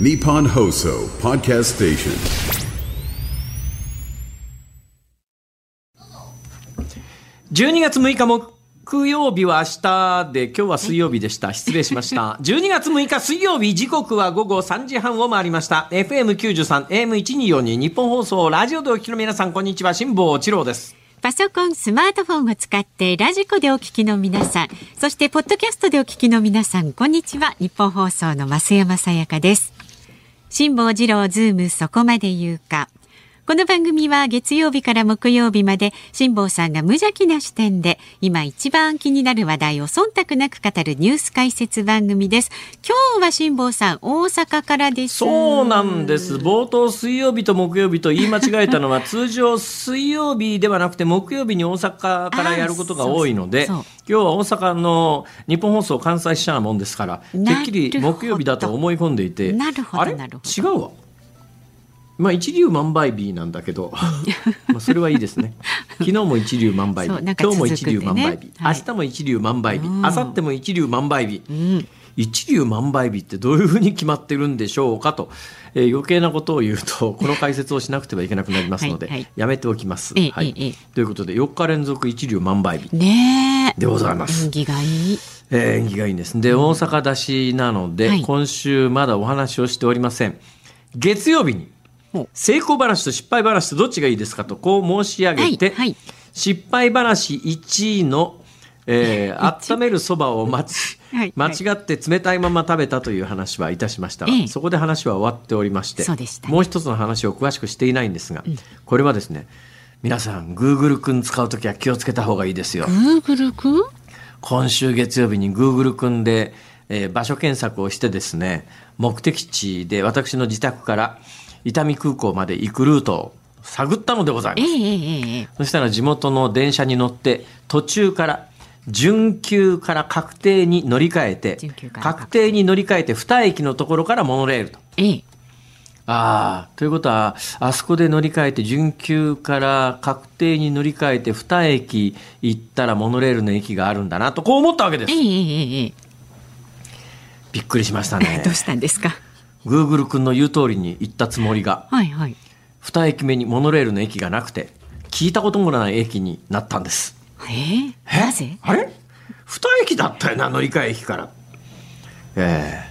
Nippon Hoso Podcast Station. 12月6日木曜日は明日で今日は水曜日でした失礼しました 12月6日水曜日時刻は午後3時半を回りました FM93 AM1242 日本放送ラジオでお聞きの皆さんこんにちは辛坊治郎ですパソコン、スマートフォンを使ってラジコでお聞きの皆さん、そしてポッドキャストでお聞きの皆さん、こんにちは。日本放送の増山さやかです。辛坊治郎ズームそこまで言うか。この番組は月曜日から木曜日まで辛坊さんが無邪気な視点で今一番気になる話題を忖度なく語るニュース解説番組です。今日は辛坊さん大阪からです。そうなんです。冒頭水曜日と木曜日と言い間違えたのは通常水曜日ではなくて木曜日に大阪からやることが多いので今日は大阪の日本放送関西支社なもんですからてっきり木曜日だと思い込んでいて。なるほどあれ？なるほど。違うわまあ一粒万倍日なんだけど まあそれはいいですね。昨日も一粒万倍日、そうなんか今日も一粒万倍日、はい。明日も一粒万倍日、うん。明後日も一粒万倍日、うん。一粒万倍日ってどういうふうに決まってるんでしょうかと、えー余計なことを言うと この解説をしなくてはいけなくなりますのではいはい。やめておきます。ええはい。ええということで4日連続一粒万倍日。でございます。縁起がいい。えー縁起がいいんです。で大阪出しなので、はい。今週まだお話をしておりません。月曜日に成功話と失敗話とどっちがいいですかとこう申し上げて、はいはい。失敗話1位の、えー 一温めるそばを待ち、はい間違って冷たいまま食べたという話はいたしましたが、ええ。そこで話は終わっておりましてねもう一つの話を詳しくしていないんですが、これはですね皆さん Google 君使う時は気をつけた方がいいですよ。グーグルくん今週月曜日に Google 君で、えー場所検索をしてですね目的地で私の自宅から伊丹空港まで行くルートを探ったのでございます。ええええええ。そしたら地元の電車に乗って途中から準急から確定に乗り換えて確定に乗り換えて2駅のところからモノレールと。ええ。ああということはあそこで乗り換えて準急から確定に乗り換えて2駅行ったらモノレールの駅があるんだなとこう思ったわけです。びっくりしましたね どうしたんですか？Google 君の言う通りに行ったつもりがはいはい。2駅目にモノレールの駅がなくて聞いたこともない駅になったんですええ。え？なぜ？あれ？2駅だったよな乗り換え駅からええ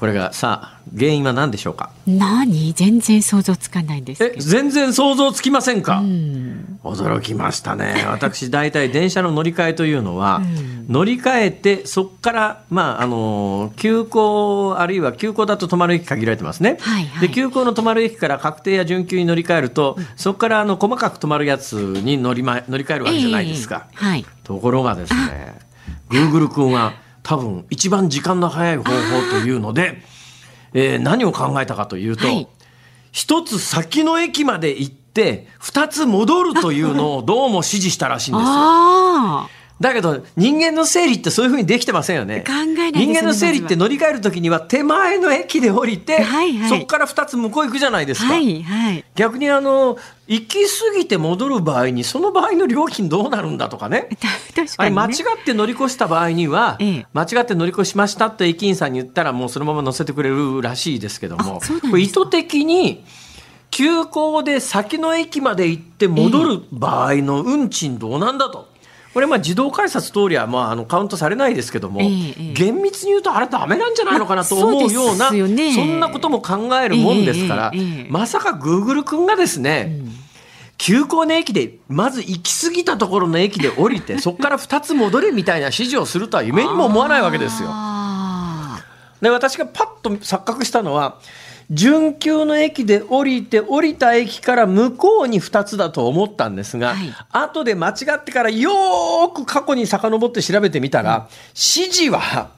これがさあ原因は何でしょうか？何、全然想像つかないんですえ。全然想像つきませんか、うん。驚きましたね。私大体電車の乗り換えというのは、うん。乗り換えてそこからまああの急行あるいは急行だと止まる駅限られてますね、はいはい。で急行の止まる駅から確定や準急に乗り換えると、そこからあの細かく止まるやつに乗り,、ま、乗り換えるわけじゃないですか、ええ。はい。ところがですね Google 君は多分一番時間の早い方法というので、えー何を考えたかというと、はい一つ先の駅まで行って二つ戻るというのをどうも指示したらしいんですよ。だけど人間の整理ってそういうふうにできてませんよね。考えないですね人間の整理って乗り換えるときには手前の駅で降りて、はいはいそこから二つ向こう行くじゃないですか。はいはい。逆にあの行き過ぎて戻る場合にその場合の料金どうなるんだとかね。ね。あれ間違って乗り越した場合には、ええ間違って乗り越しましたって駅員さんに言ったらもうそのまま乗せてくれるらしいですけどもこれ意図的に急行で先の駅まで行って戻る場合の運賃どうなんだと。これまあ自動改札通りはまああのカウントされないですけども、ええええ。厳密に言うとあれダメなんじゃないのかなと思うような、まあそね。そんなことも考えるもんですから、ええええまさかグーグル君がですね、急行の駅でまず行き過ぎたところの駅で降りて そこから2つ戻れみたいな指示をするとは夢にも思わないわけですよ。あで私がパッと錯覚したのは準急の駅で降りて降りた駅から向こうに2つだと思ったんですが、はい。後で間違ってからよーく過去に遡って調べてみたら、指示は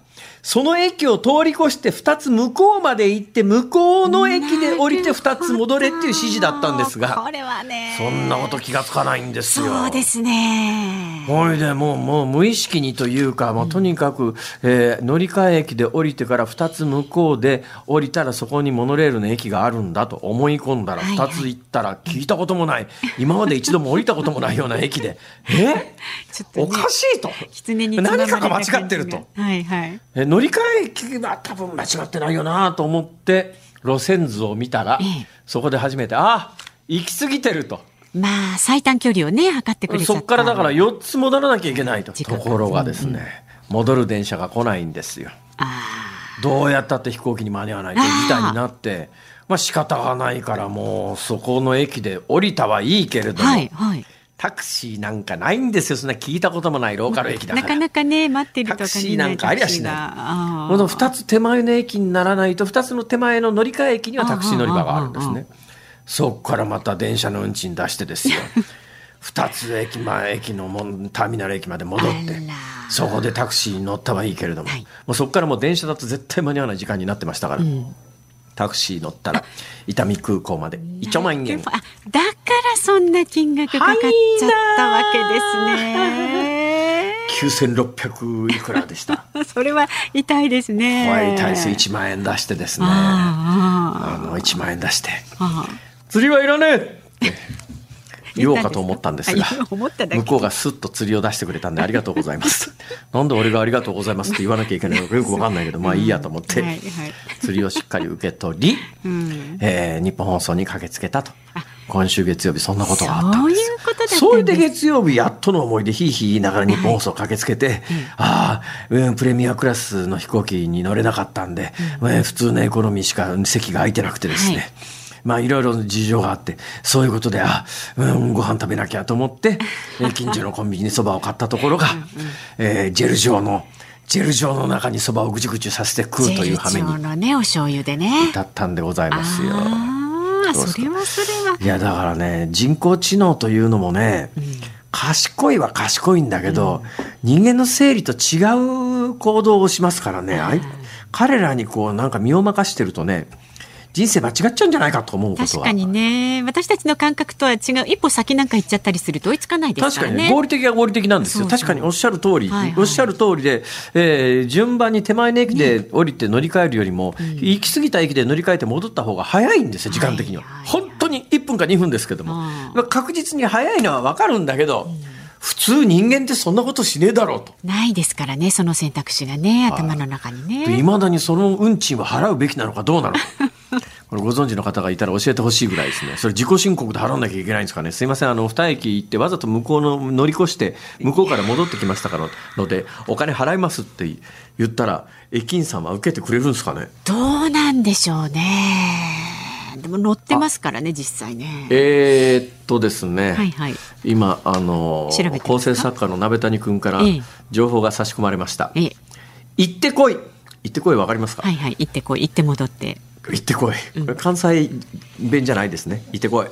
その駅を通り越して2つ向こうまで行って向こうの駅で降りて2つ戻れっていう指示だったんですが。これはね。そんなこと気がつかないんですよ。そうですね。ほいでもうもう無意識にというか、もうとにかく、えー乗り換え駅で降りてから2つ向こうで降りたらそこにモノレールの駅があるんだと思い込んだらはいはい。2つ行ったら聞いたこともない、今まで一度も降りたこともないような駅で。え？ちょっとねおかしいと。狐に何かが間違ってると。はいはい。え乗り換え駅は多分間違ってないよなと思って路線図を見たら、ええ。そこで初めてあ行き過ぎてると。まあ最短距離をね測ってくれそこからだから4つ戻らなきゃいけないと。ところがですね、戻る電車が来ないんですよ。あどうやったって飛行機に間に合わないという事態になって、まあ仕方がないからもうそこの駅で降りたはいいけれあども、はいはいタクシーなんかないんですよ。そんな聞いたこともないローカル駅だから。なかなかね待ってるとタクシーなんかありゃしない。いこの2つ手前の駅にならないと2つの手前の乗り換え駅にはタクシー乗り場があるんですね。そこからまた電車の運賃出してですよ。2つ駅前駅のもんターミナル駅まで戻ってそこでタクシーに乗ったはいいけれども、はい。もうそこからもう電車だと絶対間に合わない時間になってましたから、タクシー乗ったら伊丹空港まで1万円あだからそんな金額かかっちゃったわけですね。9600いくらでした。それは痛いですね。はい、体数1万円出してですねああの1万円出して釣りはいらねえ言おうかと思ったんですが。向こうがスッと釣りを出してくれたんでありがとうございます。なんで俺がありがとうございますって言わなきゃいけないのかよくわかんないけどまあいいやと思って、はいはい。釣りをしっかり受け取り、ん。えー日本放送に駆けつけたと。今週月曜日そんなことがあったそういうんです。ことだそれで月曜日やっとの思いでひいひい言いながら日本放送駆けつけて、ああ、うん、プレミアクラスの飛行機に乗れなかったんで、えー普通のエコノミーしか席が空いてなくてですね、はいまあいろいろ事情があって、そういうことで、あ、うん、ご飯食べなきゃと思って、えー 近所のコンビニにそばを買ったところが、えージェル状の、ジェル状の中にそばをぐちゅぐちゅさせて食うという羽目に状のねお醤油でね。だったんでございますよ。ああそれはそれは。いやだからね人工知能というのもね、賢いは賢いんだけど、人間の生理と違う行動をしますからね、あい彼らにこうなんか身を任してるとね人生間違っちゃうんじゃないかと思うことは。確かにね。私たちの感覚とは違う。一歩先なんか行っちゃったりすると追いつかないです確かね。からに合理的は合理的なんですよ。確かにおっしゃる通り、はいはい。おっしゃる通りで、えー順番に手前の駅で降りて乗り換えるよりも、行き過ぎた駅で乗り換えて戻った方が早いんですよ時間的には、はいはい本当に1分か2分ですけども、確実に早いのは分かるんだけど、普通人間ってそんなことしねえだろうと。ないですからねその選択肢がね頭の中にね。いまだにその運賃は払うべきなのかどうなのか。これご存知の方がいたら教えてほしいぐらいですね。それ自己申告で払わなきゃいけないんですかね。すいません、あの、二駅行ってわざと向こうの乗り越して、向こうから戻ってきましたからので、お金払いますって言ったら、駅員さんは受けてくれるんですかね。どうなんでしょうね。でも乗ってますからね実際ね。えー、っとですね、はいはい今、あの構成作家の鍋谷君からええ情報が差し込まれました。ええ行ってこい行ってこいわかりますか、はいはい行ってこい行って戻って。行ってこい。これ関西弁じゃないですね。行ってこい。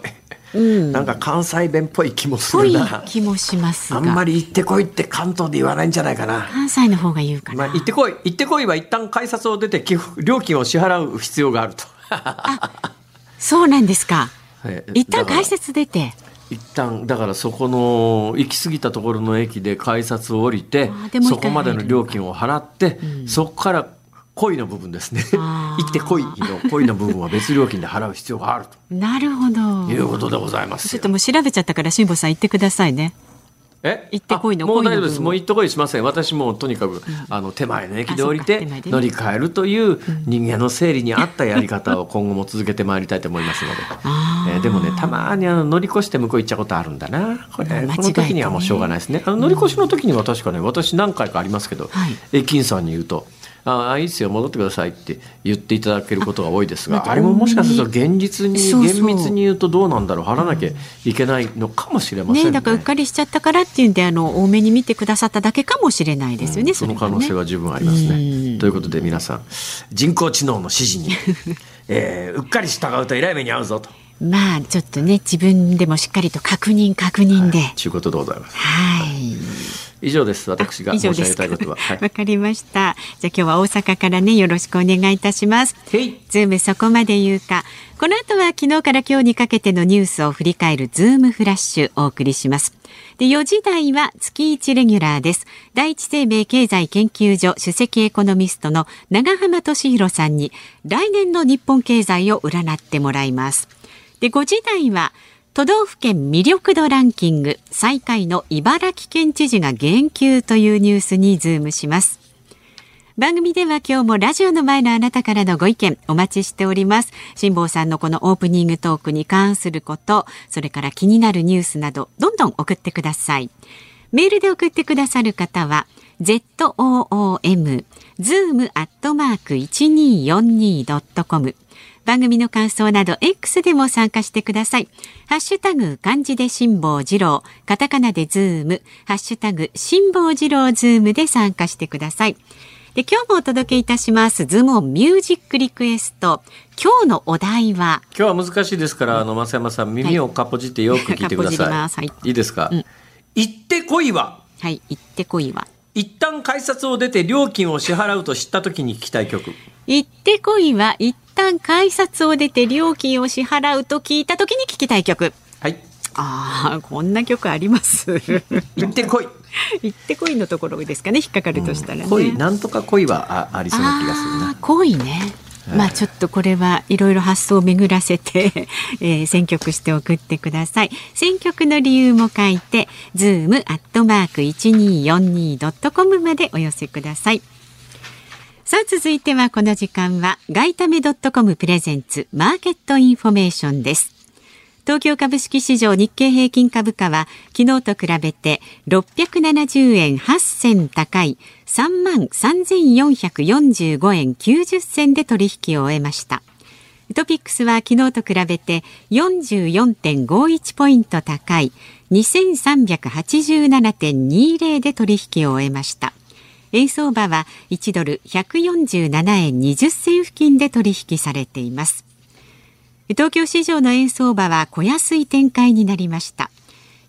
うんなんか関西弁っぽい気もすぽいるな。気もしますが。あんまり行ってこいって関東で言わないんじゃないかな。関西の方が言うかな。まあ、行ってこい。行ってこいは一旦改札を出て料金を支払う必要があると。そうなんですか。はい一旦だから改札出て。一旦だからそこの行き過ぎたところの駅で改札を降りてそこまでの料金を払って、そこから恋の部分ですね行って恋の恋の部分は別料金で払う必要があるなるほど。ということでございますよちょっともう調べちゃったから辛坊さん言ってくださいね。え？行ってこいのあもう大丈夫です。もう行ってこいしません。私もうとにかく、あの手前の駅で降りあて乗り換えるという人間の生理に合ったやり方を 今後も続けてまいりたいと思いますので、えーでもねたまにあの乗り越して向こう行っちゃうことあるんだな。これ、この時にはもうしょうがないですね。あの乗り越しの時には確かね私何回かありますけど、はい。駅員さんに言うと「ああいいですよ戻ってください」って言っていただけることが多いですがああれももしかすると現実にそうそう厳密に言うとどうなんだろう払わなきゃいけないのかもしれませんね。ねだからうっかりしちゃったからっていうんであの多めに見てくださっただけかもしれないですよね。そのれはね可能性は十分ありますね。うんということで皆さん人工知能の指示に、えーうっかり従うとえらい目に遭うぞとまあちょっとね自分でもしっかりと確認確認で。はい。いうことでございます。以上です私が申し上げたいことは。はいわかりました。じゃあ今日は大阪からねよろしくお願いいたします。ズームそこまで言うか。この後は昨日から今日にかけてのニュースを振り返るズームフラッシュお送りします。で、4時台は月1レギュラーです。第一生命経済研究所首席エコノミストの永濱利廣さんに来年の日本経済を占ってもらいます。で、5時台は都道府県魅力度ランキング最下位の茨城県知事が減給というニュースにズームします。番組では今日もラジオの前のあなたからのご意見お待ちしております。辛坊さんのこのオープニングトークに関することそれから気になるニュースなどどんどん送ってください。メールで送ってくださる方は zoom zoom アットマーク 1242.com 番組の感想など X でも参加してください。ハッシュタグ漢字で辛坊治郎、カタカナでズーム、ハッシュタグ辛坊治郎ズームで参加してください。で今日もお届けいたしますズームミュージックリクエスト。今日のお題は？今日は難しいですからあの増山さん耳をかっぽじってよく聞いてください、はい、いいですか、うん、行ってこいは？はい行ってこいは。一旦改札を出て料金を支払うと知った時に聞きたい曲。行ってこいは一旦改札を出て料金を支払うと聞いた時に聞きたい曲。はい。ああこんな曲あります。行ってこい。行ってこいのところですかね引っかかるとしたらね、恋なんとか恋はあありそうな気がするな。恋ね。まあちょっとこれはいろいろ発想を巡らせて、えー、選曲して送ってください。選曲の理由も書いて、 zoom アットマーク 1242.com までお寄せください。さあ続いてはこの時間はガイタメドットコムプレゼンツマーケットインフォメーションです。東京株式市場日経平均株価は昨日と比べて670円8銭高い3万3445円90銭で取引を終えました。トピックスは昨日と比べて44.51ポイント高い2387.20で取引を終えました。円相場は1ドル147円20銭付近で取引されています。東京市場の円相場は小安い展開になりました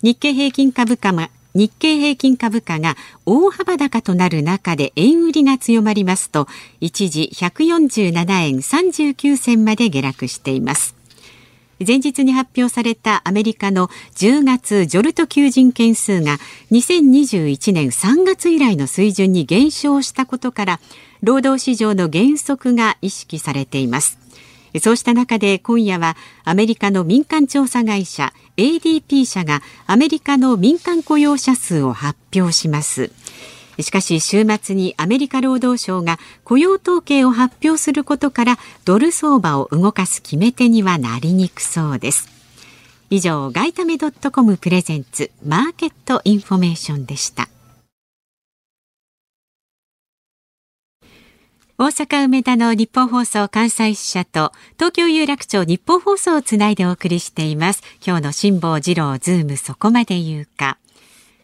日経平均株価も日経平均株価が大幅高となる中で円売りが強まりますと一時147円39銭まで下落しています前日に発表されたアメリカの10月ジョルト求人件数が2021年3月以来の水準に減少したことから労働市場の減速が意識されています。そうした中で今夜はアメリカの民間調査会社 ADP 社がアメリカの民間雇用者数を発表します。しかし週末にアメリカ労働省が雇用統計を発表することからドル相場を動かす決め手にはなりにくそうです以上外為ドットコムプレゼンツマーケットインフォメーションでした大阪梅田のニッポン放送関西支社と東京有楽町ニッポン放送をつないでお送りしています。今日の辛坊治郎ズームそこまで言うか。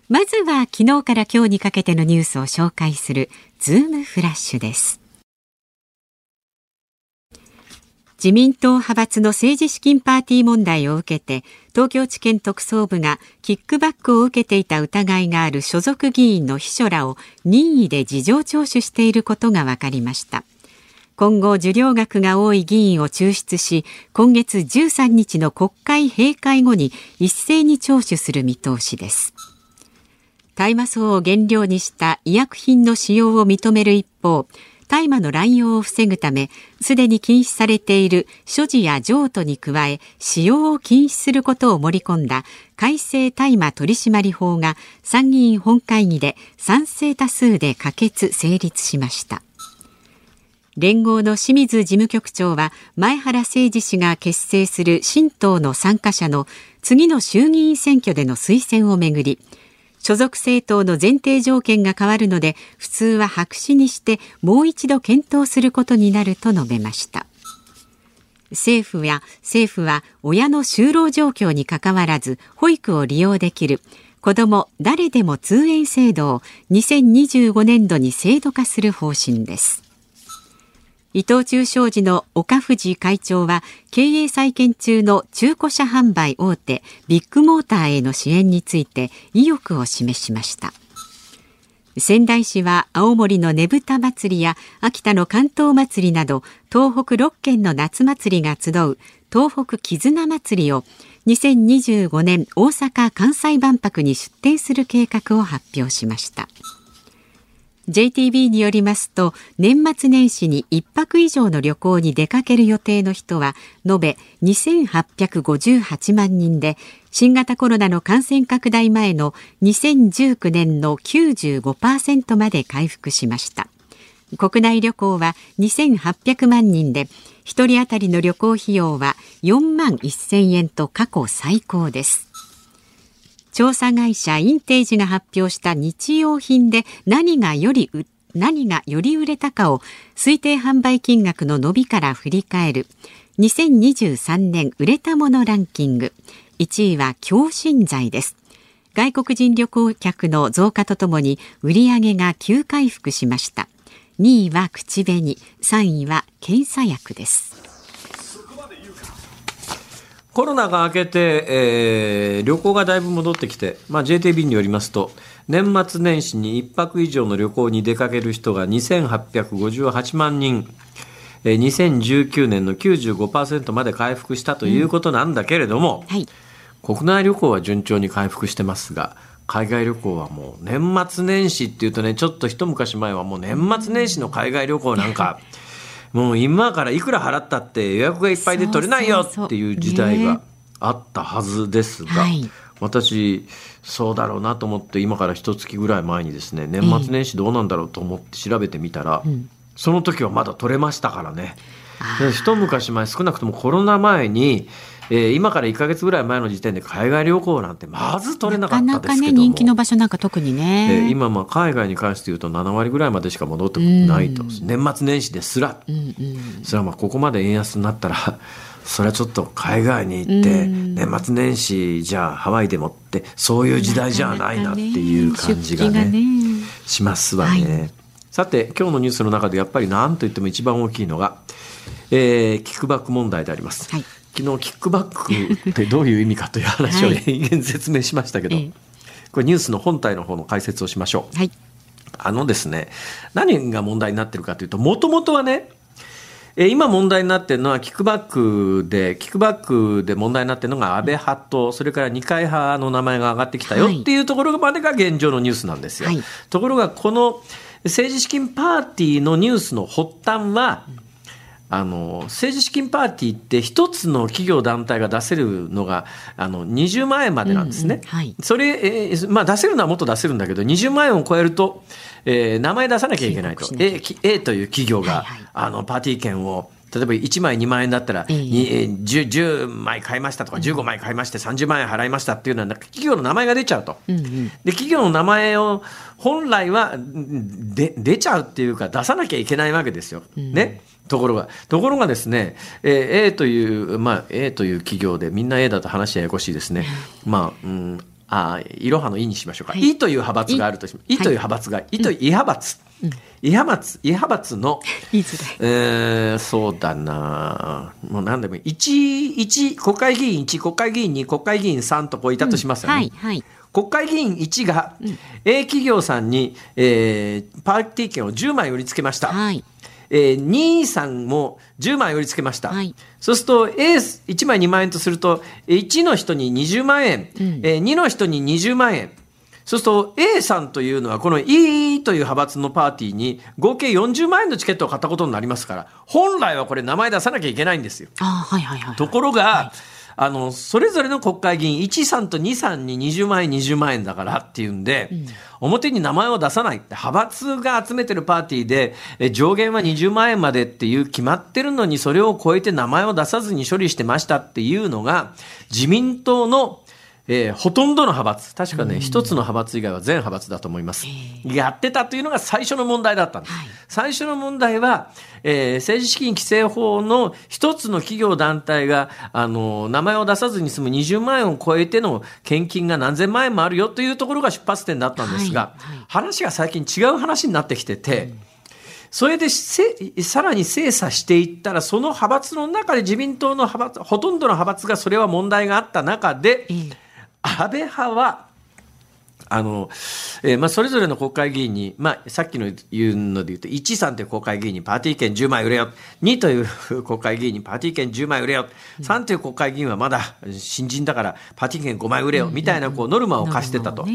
まずは昨日から今日にかけてのニュースを紹介するズームフラッシュです。自民党派閥の政治資金パーティー問題を受けて東京地検特捜部がキックバックを受けていた疑いがある所属議員の秘書らを任意で事情聴取していることが分かりました今後受領額が多い議員を抽出し今月13日の国会閉会後に一斉に聴取する見通しです大麻草を原料にした医薬品の使用を認める一方大麻の乱用を防ぐためすでに禁止されている所持や譲渡に加え使用を禁止することを盛り込んだ改正大麻取締法が参議院本会議で賛成多数で可決成立しました。連合の清水事務局長は前原誠司氏が結成する新党の参加者の次の衆議院選挙での推薦をめぐり所属政党の前提条件が変わるので普通は白紙にしてもう一度検討することになると述べました。政府や政府は親の就労状況にかかわらず保育を利用できる。子ども誰でも通園制度を2025年度に制度化する方針です。伊藤忠商事の岡藤会長は経営再建中の中古車販売大手ビッグモーターへの支援について意欲を示しました仙台市は青森のねぶた祭りや秋田の関東祭りなど東北6県の夏祭りが集う東北絆祭りを2025年大阪・関西万博に出展する計画を発表しました。JTB によりますと年末年始に1泊以上の旅行に出かける予定の人は延べ2858万人で新型コロナの感染拡大前の2019年の95%まで回復しました。国内旅行は2800万人で1人当たりの旅行費用は4万1000円と過去最高です。調査会社インテージが発表した日用品で何がより何がより売れたかを推定販売金額の伸びから振り返る。2023年売れたものランキング。1位は強心剤です。外国人旅行客の増加とともに売り上げが急回復しました。2位は口紅。3位は検査薬です。コロナが明けて、えー、旅行がだいぶ戻ってきて、まあ、JTB によりますと年末年始に1泊以上の旅行に出かける人が2858万人。2019年の95%まで回復したということなんだけれども、うんはい、国内旅行は順調に回復してますが海外旅行はもう年末年始っていうとねちょっと一昔前はもう年末年始の海外旅行なんか もう今からいくら払ったって予約がいっぱいで取れないよっていう時代があったはずですが、私そうだろうなと思って今から一月ぐらい前にですね年末年始どうなんだろうと思って調べてみたら、その時はまだ取れましたからね。一昔前少なくともコロナ前にえー、今から1か月ぐらい前の時点で海外旅行なんてまず取れなかったですけどなかなかね人気の場所なんか特にね、えー、今まあ海外に関して言うと7割ぐらいまでしか戻ってないと、うん、年末年始ですら、うんうん、それはまあここまで円安になったら それはちょっと海外に行って、年末年始じゃあハワイでもってそういう時代じゃないなっていう感じがね、ね、しますわね、はい、さて今日のニュースの中でやっぱり何と言っても一番大きいのが、えー、キックバック問題であります、はい昨日キックバックってどういう意味かという話を延々説明しましたけど、はい、これニュースの本体の方の解説をしましょう。はい、あのですね何が問題になってるかというともともとはね今問題になってるのはキックバックで、キックバックで問題になってるのが安倍派と、それから二階派の名前が上がってきたよっていうところまでが現状のニュースなんですよ。はい、ところが、この政治資金パーティーのニュースの発端は、あの政治資金パーティーって一つの企業団体が出せるのがあの20万円までなんですね。うんうんはい、それ、えー、まあ、出せるのはもっと出せるんだけど20万円を超えると、えー、名前出さなきゃいけないと。A, A という企業が、はいはい、あのパーティー券を例えば1枚2万円だったら、えー、10, 10枚買いましたとか15枚買いまして30万円払いましたっていうのは企業の名前が出ちゃうと、うんうん、で企業の名前を本来はで出ちゃうっていうか出さなきゃいけないわけですよ。ね、ところが、ところがですね、えー、A という、まあ、A という企業で、みんな A だと話ややこしいですね。まあ、うん、あ、いろはのいにしましょうか。はい、いという派閥があるとし、いという派閥が、いという異派閥。うん異派閥、異派閥の、えー、そうだなもう何でもいい。1、1、国会議員1、国会議員2、国会議員3とこういたとしますよね。うん、はい、はい。国会議員1が、うん、A 企業さんに、えー、パーティー券を10枚売りつけました。はい。えー、2さんも10万円売りつけました、はい、そうすると A1 枚2万円とすると1の人に20万円、うん、えー、2の人に20万円。そうすると A さんというのはこの E という派閥のパーティーに合計40万円のチケットを買ったことになりますから本来はこれ名前出さなきゃいけないんですよ。はいはいはい、ところが、はいあの、それぞれの国会議員、1、3と2、3に20万円、20万円だからっていうんで、うん、表に名前を出さないって、派閥が集めてるパーティーで、上限は20万円までっていう決まってるのに、それを超えて名前を出さずに処理してましたっていうのが、自民党のえー、ほとんどの派閥、確かね、一、つの派閥以外は全派閥だと思います。やってたというのが最初の問題だったんです。はい、最初の問題は、えー、政治資金規正法の一つの企業団体が、あの、名前を出さずに済む20万円を超えての献金が何千万円もあるよというところが出発点だったんですが、はいはい、話が最近違う話になってきてて、うん。それでさらに精査していったら、その派閥の中で自民党の派閥、ほとんどの派閥がそれは問題があった中で、安倍派は、あの、えー、まあ、それぞれの国会議員に、まあ、さっきの言うので言うと、1、3という国会議員にパーティー券10枚売れよ。2という国会議員にパーティー券10枚売れよ。3という国会議員はまだ新人だから、パーティー券5枚売れよ。みたいな、こう、ノルマを課してたと。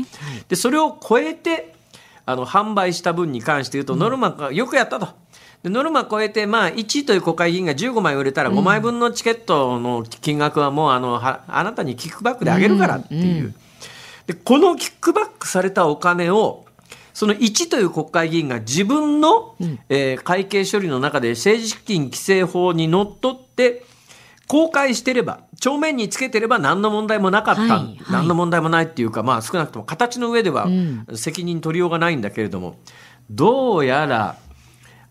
で、それを超えて、あの、販売した分に関して言うと、ノルマがよくやったと。でノルマ超えて、まあ、1という国会議員が15枚売れたら5枚分のチケットの金額はもうあのはあなたにキックバックであげるからっていう、でこのキックバックされたお金をその1という国会議員が自分の、えー会計処理の中で政治資金規正法にのっとって公開してれば帳面につけてれば何の問題もなかった、はいはい。何の問題もないっていうかまあ少なくとも形の上では責任取りようがないんだけれども、どうやら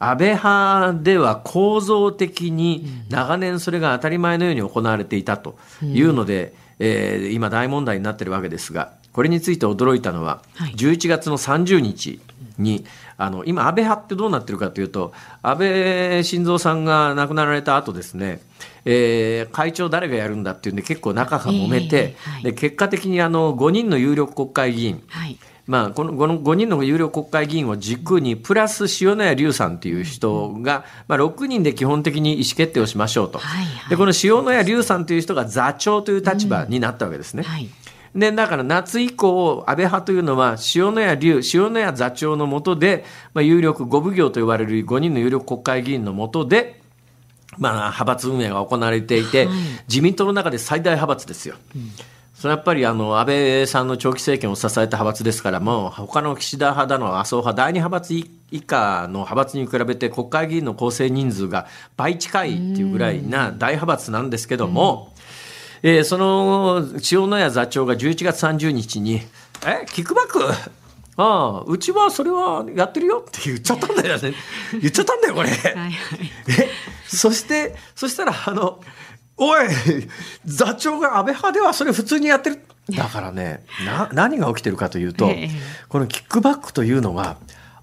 安倍派では構造的に長年それが当たり前のように行われていたというので、えー今大問題になってるわけですがこれについて驚いたのは、はい。11月の30日にあの今安倍派ってどうなってるかというと安倍晋三さんが亡くなられた後ですね、えー会長誰がやるんだっていうんで結構仲が揉めて、ええはい。で結果的にあの5人の有力国会議員はい。まあ、このこの5人の有力国会議員を軸にプラス塩谷隆さんという人が、まあ、6人で基本的に意思決定をしましょうと、はいはいでこの塩谷隆さんという人が座長という立場になったわけですね。はい。でだから夏以降、安倍派というのは塩谷隆、塩谷座長の下で、まあ、有力5奉行と呼ばれる5人の有力国会議員の下で、まあ、派閥運営が行われていて、はい自民党の中で最大派閥ですよ。それはやっぱりあの安倍さんの長期政権を支えた派閥ですから、もう他の岸田派だの麻生派、第二派閥以下の派閥に比べて国会議員の構成人数が倍近いっていうぐらいな大派閥なんですけども、えーその塩谷座長が11月30日に、え、キックバック？ああ、うちはそれはやってるよって言っちゃったんだよね。言っちゃったんだよ、これ。はいそして、そしたら、あの、おい、座長が安倍派ではそれ普通にやってる。だからね、な、何が起きてるかというと、ええこのキックバックというのが、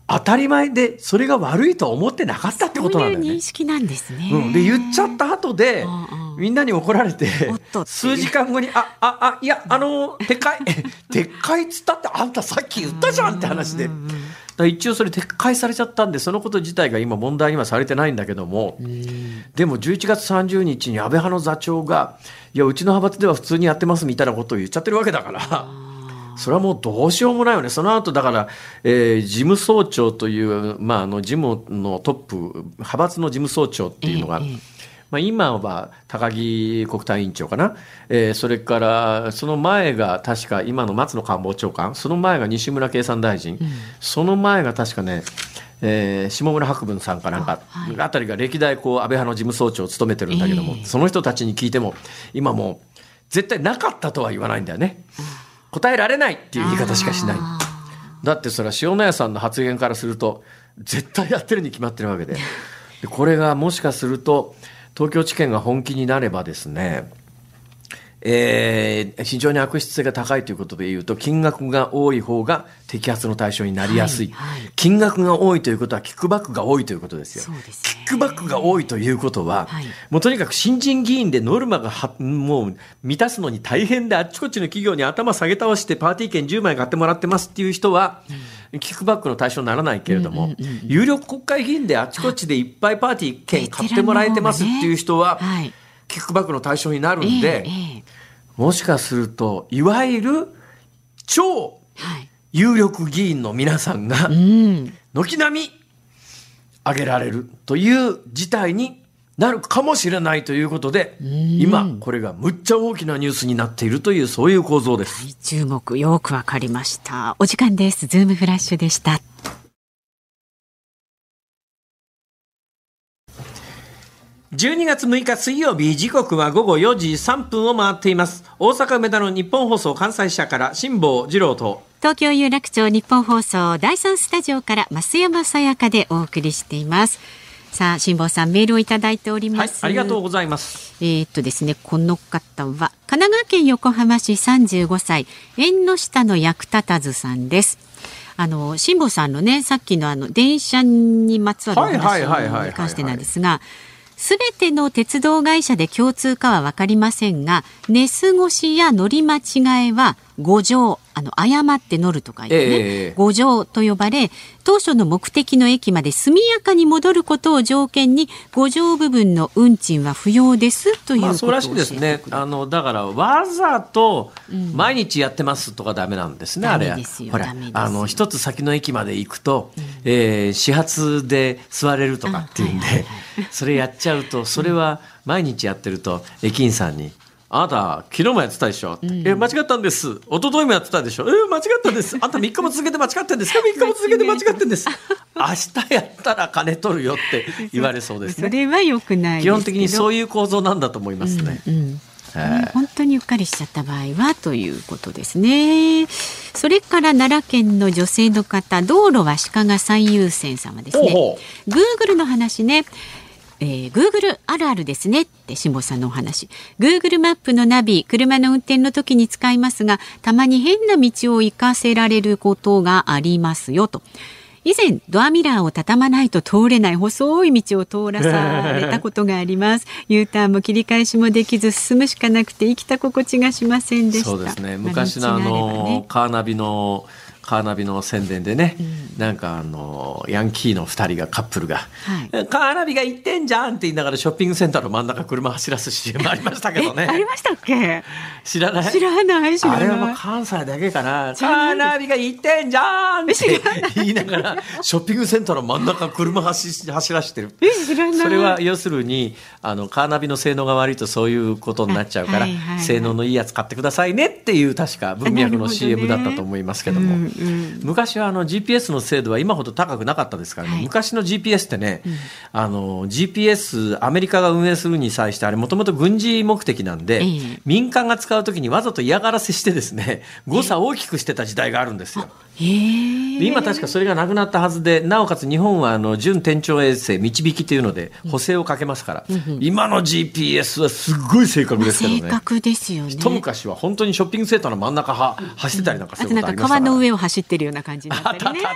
当たり前で、それが悪いとは思ってなかったってことなんだよねそういう認。識なんですね。うん、で言っちゃった後でうんうんみんなに怒られて数時間後に「あああいやあの撤回撤回っつったってあんたさっき言ったじゃん」って話で。だから一応それ撤回されちゃったんでそのこと自体が今問題にはされてないんだけどもでも11月30日に安倍派の座長が「いやうちの派閥では普通にやってます」みたいなことを言っちゃってるわけだから。それはもうどうしようもないよね。その後だから、えー事務総長という、まあ、あの事務のトップ、派閥の事務総長っていうのが、ええええまあ、今は高木国対委員長かな、えーそれからその前が確か今の松野官房長官、その前が西村経産大臣、その前が確かね、えー下村博文さんかなんか、あたりが歴代こう安倍派の事務総長を務めてるんだけども、ええ。その人たちに聞いても、今もう絶対なかったとは言わないんだよね。答えられないっていう言い方しかしない。あだってそれは塩谷さんの発言からすると絶対やってるに決まってるわけで。でこれがもしかすると東京地検が本気になればですねえー非常に悪質性が高いということでいうと金額が多い方が摘発の対象になりやすい、はいはい。金額が多いということはキックバックが多いということですよ。すね。キックバックが多いということは、はい。もうとにかく新人議員でノルマがはもう満たすのに大変であっちこっちの企業に頭下げ倒してパーティー券10枚買ってもらってますっていう人は、キックバックの対象にならないけれども、有力国会議員であっちこっちでいっぱいパーティー券買ってもらえてますっていう人は、キックバックの対象になるえんで、えええもしかするといわゆる超はい。有力議員の皆さんがうん。軒並み上げられるという事態になるかもしれないということで、今これがむっちゃ大きなニュースになっているというそういう構造です。中国よくわかりました。お時間です。ズームフラッシュでした。12月6日水曜日時刻は午後4時3分を回っています大阪梅田の日本放送関西支社から辛坊治郎と東京有楽町日本放送第三スタジオから増山さやかでお送りしています。さあ、辛坊さんメールをいただいておりはいます。ありがとうございますえーっとですね、この方は、神奈川県横浜市35歳、縁の下の役立たずさんです。あの、辛坊さんのね、さっきのあの、電車にまつわるおはいはいはいはいはいはい話に関してなんです、べての鉄道会社で共通かは分かりませんが、寝過ごしや乗り間違えは誤乗、あの、誤って乗るとかいうね、ええ誤乗と呼ばれ、当初の目的の駅まで速やかに戻ることを条件に、誤乗部分の運賃は不要ですというまあことをそうらしいですね。あのだからわざと毎日やってますとかダメなんですね、あれダメですよ。ほらあの一つ先の駅まで行くと、えー始発で座れるとかっていうんで、あはいはい。それやっちゃうとそれは毎日やってると駅員さんにあなた、昨日もやってたでしょ、え、間違ったんです。一昨日もやってたでしょ？え、間違ったんです。あんた3日も続けて間違ってんですか ?3 日も続けて間違ってんです。明日やったら金取るよって言われそうですね。それは良くない基本的にそういう構造なんだと思いますね。うんね本当にうっかりしちゃった場合はということですね。それから奈良県の女性の方、道路は鹿が最優先様ですね。ほ Google の話ね。えー、Google あるあるですねって辛坊さんのお話。Google マップのナビ車の運転の時に使いますがたまに変な道を行かせられることがありますよと。以前ドアミラーを畳まないと通れない細い道を通らされたことがあります。U ターンも切り返しもできず進むしかなくて生きた心地がしませんでした。そうですね。昔のあのね。カーナビのカーナビの宣伝でね、なんかあのヤンキーの2人がカップルが、はい。カーナビが行ってんじゃんって言いながらショッピングセンターの真ん中車走らす CM ありましたけどえありねましたっけ？知らない？知らない？知らあれはもうない関西だけかな。カーナビが行ってんじゃんって言いながらショッピングセンターの真ん中車走走らしてる。え知らない。それは要するにあのカーナビの性能が悪いとそういうことになっちゃうから、あはいはいはい。性能のいいやつ買ってくださいねっていう確か文脈の CM だったと思いますけども、うん。うん昔はあの GPS の精度は今ほど高くなかったですからね、はい。昔の GPS ってね、あの GPS アメリカが運営するに際してあれもともと軍事目的なんで、ええ。民間が使う時にわざと嫌がらせしてですね誤差を大きくしてた時代があるんですよ。へえで今確かそれがなくなったはずでなおかつ日本はあの準天頂衛星導きというので補正をかけますから、今の GPS はすっごい正確ですけどね。正確ですよね。一昔は本当にショッピングセンターの真ん中は走ってたりなんかすること川の上を走ってるような感じになったりね。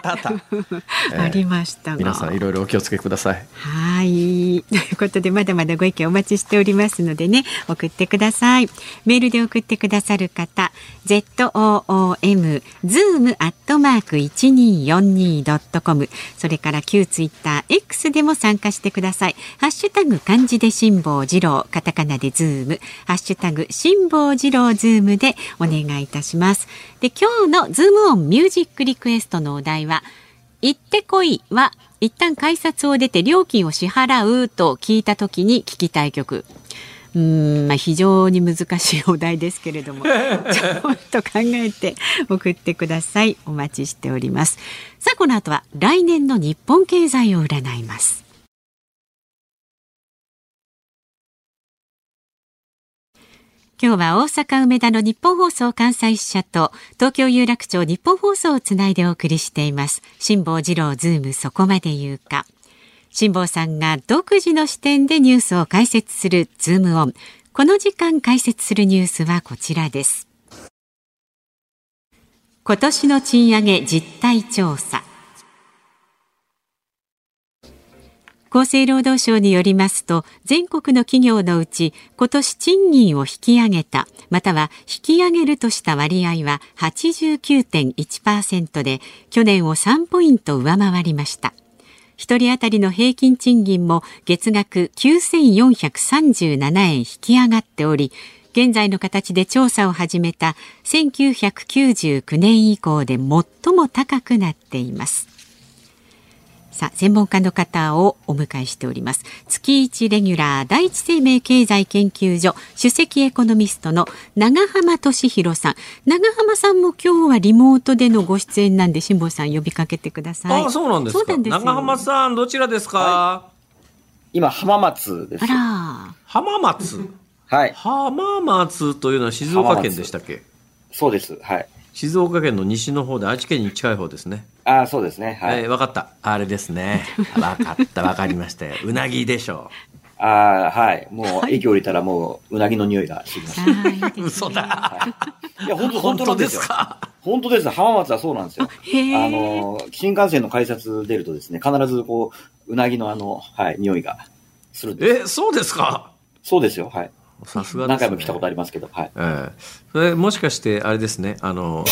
あ りました。が皆さんいろいろお気をつけください。はい。ということで、まだまだご意見お待ちしておりますのでね、送ってください。メールで送ってくださる方、zoom、zoom アットマーク 1242.com、それから旧ツイッター X でも参加してください。ハッシュタグ漢字で辛坊治郎、カタカナでズーム、ハッシュタグ辛坊治郎ズームでお願いいたします。で、今日のズームオンミュージックリクエストのお題は、行ってこいは一旦改札を出て料金を支払うと聞いた時に聞きたい曲。うーんまあ、非常に難しいお題ですけれども ちょっと考えて送ってください。お待ちしております。さあこの後は来年の日本経済を占います。今日は大阪梅田の日本放送関西支社と東京有楽町日本放送をつないでお送りしています。辛坊治郎ズームそこまで言うか辛坊さんが独自の視点でニュースを解説するズームオン。この時間解説するニュースはこちらです。今年の賃上げ実態調査。厚生労働省によりますと全国の企業のうち今年賃金を引き上げたまたは引き上げるとした割合は89.1%で去年を3ポイント上回りました。1人当たりの平均賃金も月額9437円引き上がっており現在の形で調査を始めた1999年以降で最も高くなっています。さあ、専門家の方をお迎えしております。月一レギュラー第一生命経済研究所首席エコノミストの長浜俊弘さん。長浜さんも今日はリモートでのご出演なんで、辛坊さん呼びかけてください。あそうなんですか。そうなんですよ長浜さん、どちらですか、今、浜松ですあ。ら。浜松？はい。浜松というのは静岡県でしたっけ？そうです。はい。静岡県の西の方で愛知県に近い方ですね。ああ、そうですね。はい。えー、分かった。あれですね。分かった、分かりましたよ。うなぎでしょああ、はい。もう、駅降りたらもう、うなぎの匂いがします。あーいいですねう。嘘だ。いや、本当本当で本当なんです。か？本当です。浜松はそうなんですよ。あの、新幹線の改札出るとですね、必ずこう、うなぎのあの、はい、匂いがするんです。え、そうですか？そうですよ。はい。さすがです、ね。何回も来たことありますけど、はい。ええそれもしかしてあれですねあの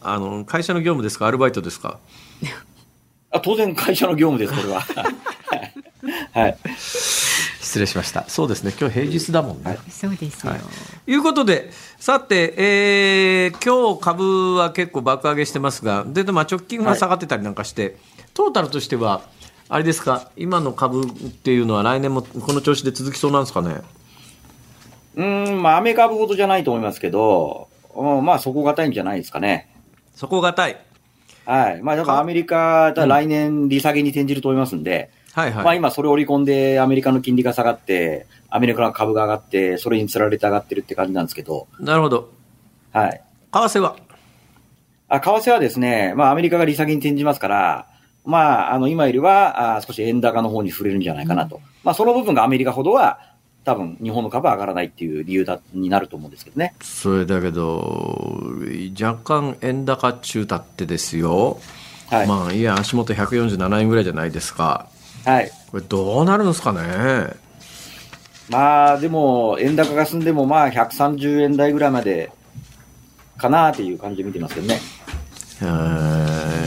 あの会社の業務ですか？アルバイトですか？あ当然会社の業務です、これは。はい。はい。失礼しましたそうですね今日平日だもんね、はいそうですよ。はいいうことでさて、えー今日株は結構爆上げしてますがでまあ直近が下がってたりなんかして、トータルとしてはあれですか？今の株っていうのは来年もこの調子で続きそうなんですかね？うーん、まあ、アメ株ほどじゃないと思いますけど、うん、まあ、底堅いんじゃないですかね。そこがたい。はい。まあ、だからアメリカ、だ来年利下げに転じると思いますんで、はいはい。まあ今それを織り込んでアメリカの金利が下がって、アメリカの株が上がって、それにつられて上がってるって感じなんですけど、なるほど。はい。為替は？あ、為替はですね、まあアメリカが利下げに転じますから、まあ、あの、今よりは、あ少し円高の方に触れるんじゃないかなと。まあ、その部分がアメリカほどは、多分、日本の株は上がらないっていう理由だ、になると思うんですけどね。それだけど、若干円高中たってですよ。はい。まあ、いや、足元147円ぐらいじゃないですか。はい。これどうなるんですかね？まあ、でも、円高が進んでも、まあ、130円台ぐらいまで、かなっていう感じで見てますけどね。えー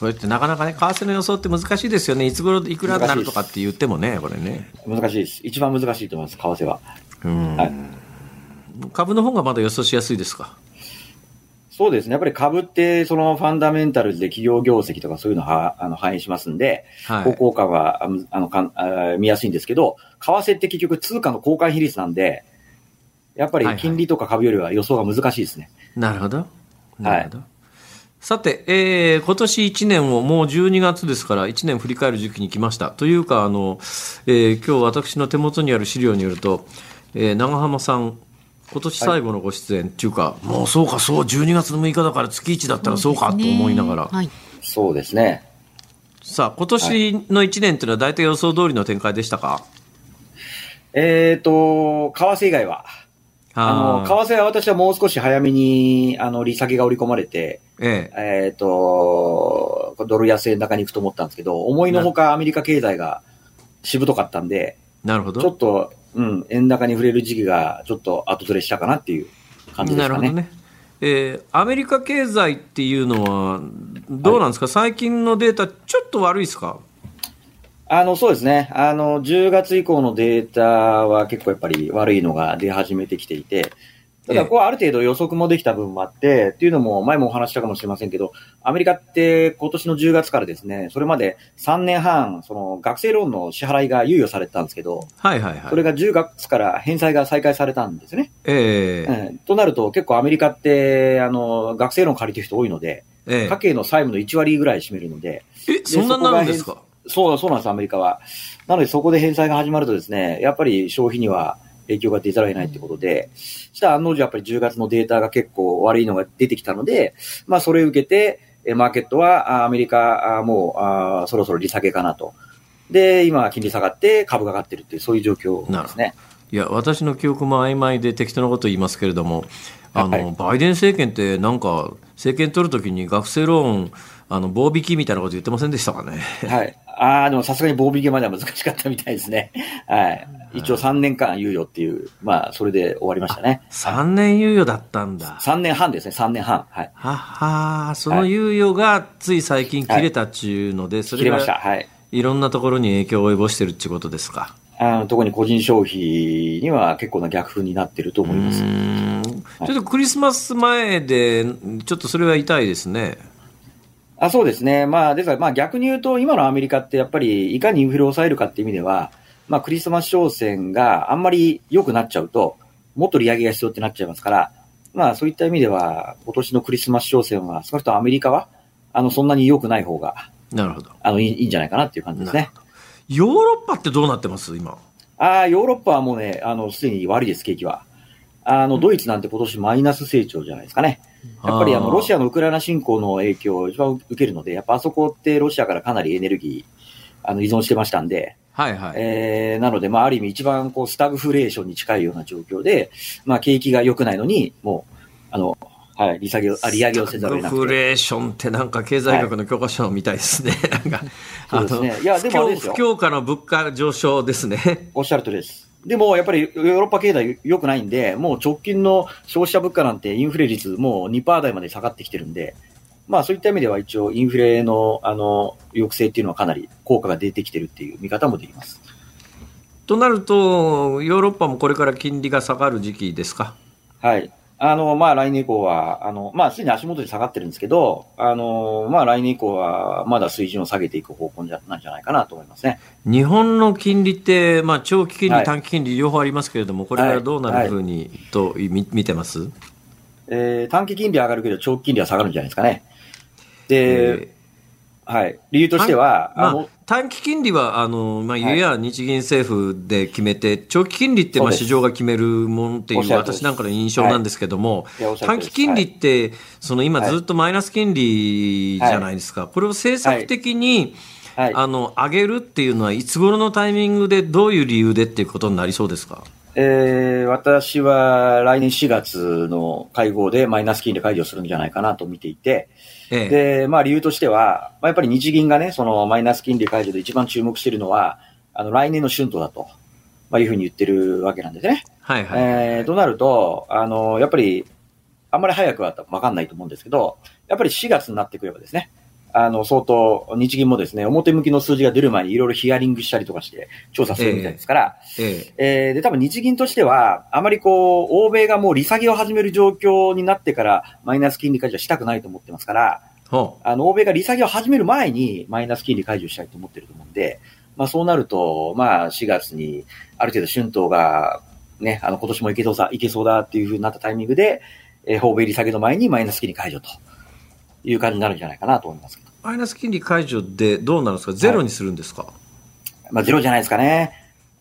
これってなかなかね、為替の予想って難しいですよね。いつ頃いくらになるとかって言ってもね、これね。難しいです。一番難しいと思います、為替は。うんはい。株の方がまだ予想しやすいですか？そうですね。やっぱり株って、そのファンダメンタルズで企業業績とかそういうのはあの反映しますんで、はい方向感はあのかんあ見やすいんですけど、為替って結局通貨の交換比率なんで、やっぱりはいはい金利とか株よりは予想が難しいですね。なるほど。なるほど。さて、えー今年1年をもう12月ですから、1年振り返る時期に来ました。というか、あの、えー今日私の手元にある資料によると、えー長浜さん、今年最後のご出演っていうか、もうそうか、そう、12月の6日だから月1だったらそうかと思いながら。はい。そうですね。さあ、今年の1年というのは大体予想通りの展開でしたか？えっ、と、為替以外は、あの、為替は私はもう少し早めに、あの、利下げが織り込まれて、ええ。えっ、と、ドル安円高に行くと思ったんですけど、思いのほかアメリカ経済がしぶとかったんで、なるほど。ちょっと、うん、円高に触れる時期がちょっと後ずれしたかなっていう感じですかね。なるほどね。えーアメリカ経済っていうのは、どうなんですか、最近のデータ、ちょっと悪いですか？あの、そうですね。あの、10月以降のデータは結構やっぱり悪いのが出始めてきていて、ただ、ここはある程度予測もできた分もあって、っていうのも前もお話したかもしれませんけど、アメリカって今年の10月からですね、それまで3年半、その学生ローンの支払いが猶予されてたんですけど、はいはいはい。それが10月から返済が再開されたんですね。ええうんとなると結構アメリカって、あの、学生ローン借りてる人多いので、え家計の債務の1割ぐらい占めるので、ええ、そんなになるんですか？そう、そうなんです、アメリカは。なので、そこで返済が始まるとですね、やっぱり消費には影響が出ざるを得ないということで、したら案の定やっぱり10月のデータが結構悪いのが出てきたので、まあ、それを受けて、えマーケットは、あアメリカ、あもうあ、そろそろ利下げかなと。で、今、金利下がって株が上がってるっていう、そういう状況ですね。いや、私の記憶も曖昧で適当なこと言いますけれども、あの、はいバイデン政権ってなんか、政権取るときに学生ローン、あの、棒引きみたいなこと言ってませんでしたかね？はい。ああ、でもさすがに棒引きまでは難しかったみたいですね。はい。一応3年間猶予っていう、まあ、それで終わりましたね。3年猶予だったんだ。3年半ですね、3年半。はい。はっはーその猶予がつい最近切れたっちゅうので、それ切れました。がはい。いろんなところに影響を及ぼしてるっていうことですか？あの特に個人消費には結構な逆風になってると思います。ちょっとクリスマス前で、ちょっとそれは痛いですね。あそうですね。まあ、ですから、まあ逆に言うと、今のアメリカってやっぱりいかにインフレを抑えるかっていう意味では、まあクリスマス商戦があんまり良くなっちゃうと、もっと利上げが必要ってなっちゃいますから、まあそういった意味では、今年のクリスマス商戦は、少なくともアメリカは、あの、そんなに良くない方が、なるほど。あの、いいんじゃないかなっていう感じですね。ヨーロッパってどうなってます？今。ああ、ヨーロッパはもうね、あの、すでに悪いです、景気は。あの、ドイツなんて今年マイナス成長じゃないですかね。やっぱりあの、ロシアのウクライナ侵攻の影響を一番受けるので、やっぱあそこってロシアからかなりエネルギー、あの、依存してましたんで、はいはい。えー、なので、まあ、ある意味一番こう、スタグフレーションに近いような状況で、まあ、景気が良くないのに、もう、あの、はい、利下げを、あ、利上げをせざるを得なくて。インフレーションってなんか経済学の教科書みたいですね。なんか、そうですねいやでも不況下の物価上昇ですね。おっしゃるとりです。でも、やっぱりヨーロッパ経済良くないんで、もう直近の消費者物価なんてインフレ率もう2%台まで下がってきてるんで、まあそういった意味では一応インフレのあの抑制っていうのはかなり効果が出てきてるっていう見方もできます。となると、ヨーロッパもこれから金利が下がる時期ですか？はい。あの、まあ来年以降は、あの、まあすでに足元に下がってるんですけど、あの、まあ来年以降はまだ水準を下げていく方向じゃなんじゃないかなと思いますね。日本の金利って、まあ、長期金利、はい短期金利両方ありますけれども、これからどうなるふうに、とみ見てます？えー短期金利上がるけど長期金利は下がるんじゃないですかね。で、えはい。理由としては、まあ短期金利は、あの、まあ、い。ゆや日銀政府で決めて、長期金利って、まあ、市場が決めるものっていう、私なんかの印象なんですけども、い。やおっしゃる短期金利って、その今はい。ずっとマイナス金利じゃないですか。これを政策的に、はい。あの、上げるっていうのは、いつ頃のタイミングで、どういう理由でっていうことになりそうですか？えー私は来年4月の会合でマイナス金利解除するんじゃないかなと見ていて、ええ。で、まあ理由としては、まあ、やっぱり日銀がね、そのマイナス金利解除で一番注目しているのは、あの来年の春闘だと、まあ、いうふうに言ってるわけなんですね。はいはい。えーとなると、あの、やっぱり、あんまり早くはわかんないと思うんですけど、やっぱり4月になってくればですね、あの、相当、日銀もですね、表向きの数字が出る前にいろいろヒアリングしたりとかして調査するみたいですから、ええ。えーで、多分日銀としては、あまりこう、欧米がもう利下げを始める状況になってから、マイナス金利解除したくないと思ってますから。あの、欧米が利下げを始める前に、マイナス金利解除したいと思ってると思うんで、まあそうなると、まあ4月に、ある程度春闘が、ね、あの、今年もいけそうさ、いけそうだっていう風になったタイミングで、えー、欧米利下げの前にマイナス金利解除という感じになるんじゃないかなと思いますけど。マイナス金利解除でどうなるんですか？ゼロにするんですか、まあゼロじゃないですかね。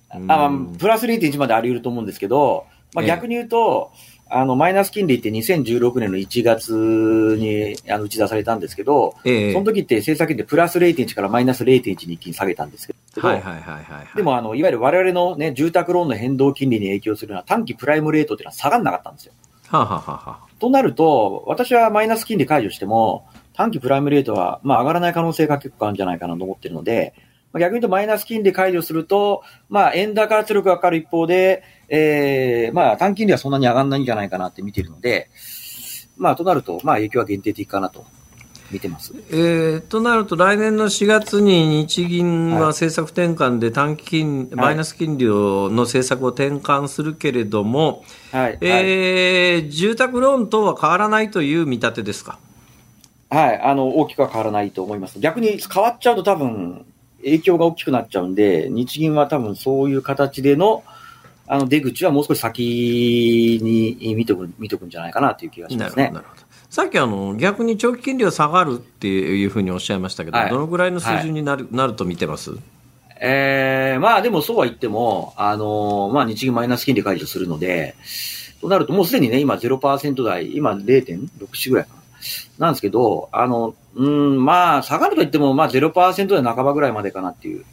あプラス0.1まであり得ると思うんですけど、まあ、ええ逆に言うと、あの、マイナス金利って2016年の1月にあの打ち出されたんですけど、ええ。その時って政策金利プラス0.1からマイナス0.1に一気に下げたんですけど、はいはいはいはい、はい。でもあの、いわゆる我々のね、住宅ローンの変動金利に影響するような短期プライムレートっていうのは下がんなかったんですよ。はあ、はあはあはあ、となると、私はマイナス金利解除しても、短期プライムレートは、まあ上がらない可能性が結構あるんじゃないかなと思ってるので、逆に言うとマイナス金利解除すると、まあ円高圧力がかかる一方で、えー、まあ短金利はそんなに上がらないんじゃないかなって見てるので、まあとなると、まあ影響は限定的かなと。見てます。えー、となると、来年の4月に日銀ははい政策転換で短期金、いマイナス金利をの政策を転換するけれども、はい。はい。えー住宅ローン等は変わらないという見立てですか？はい。あの、大きくは変わらないと思います。逆に変わっちゃうと多分、影響が大きくなっちゃうんで、日銀は多分そういう形での、あの、出口はもう少し先に見とく、見とくんじゃないかなという気がしますねなるほどな。るほどさっきあの逆に長期金利は下がるっていうふうにおっしゃいましたけど、はいどのぐらいの水準になる,、なると見てます？えー、まあでもそうは言っても、あのーまあ日銀マイナス金利解除するので、となるともうすでにね、今0%台、今0.64ぐらいかな。なんですけど、あの、うん、まあ下がると言っても、まあ0%台半ばぐらいまでかなっていう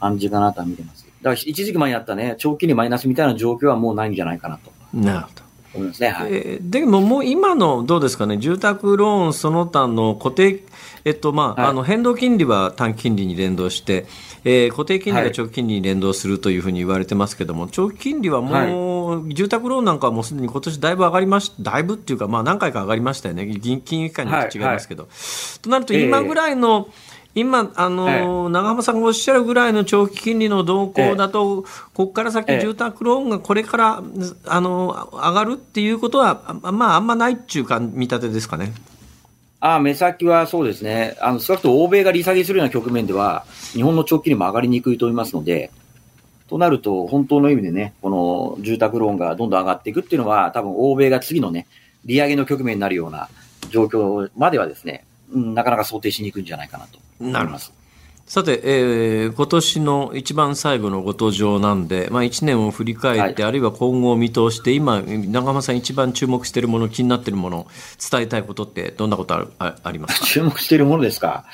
感じかなとは見てます。だから一時期前にあったね、長期金利マイナスみたいな状況はもうないんじゃないかなとなるほど。思いますね。はい。えーでももう今のどうですかね、住宅ローンその他の固定、えっとまあはいあの変動金利は短期金利に連動して、えー固定金利は長期金利に連動するというふうに言われてますけども、長期金利はもう、住宅ローンなんかはもうすでに今年だいぶ上がりましだいぶっていうか、まあ、何回か上がりましたよね、銀金融機関によって違いますけど。となると、今ぐらいの、今、あの、長浜さんがおっしゃるぐらいの長期金利の動向だと、ここから先、ええ住宅ローンがこれから、あの、上がるっていうことは、あまあ、あんまないっていうか、見立てですかね。あ目先はそうですね。あの、少なくとも欧米が利下げするような局面では、日本の長期金利も上がりにくいと思いますので、となると、本当の意味でね、この住宅ローンがどんどん上がっていくっていうのは、多分欧米が次のね、利上げの局面になるような状況まではですね、うん、なかなか想定しにくいんじゃないかなと思います。さて、えー今年の一番最後のご登場なんで、まあ、1年を振り返って、はあるいは今後を見通して、今、長浜さん一番注目しているもの、気になっているもの、伝えたいことって、どんなことあるあありますか？注目しているものですか？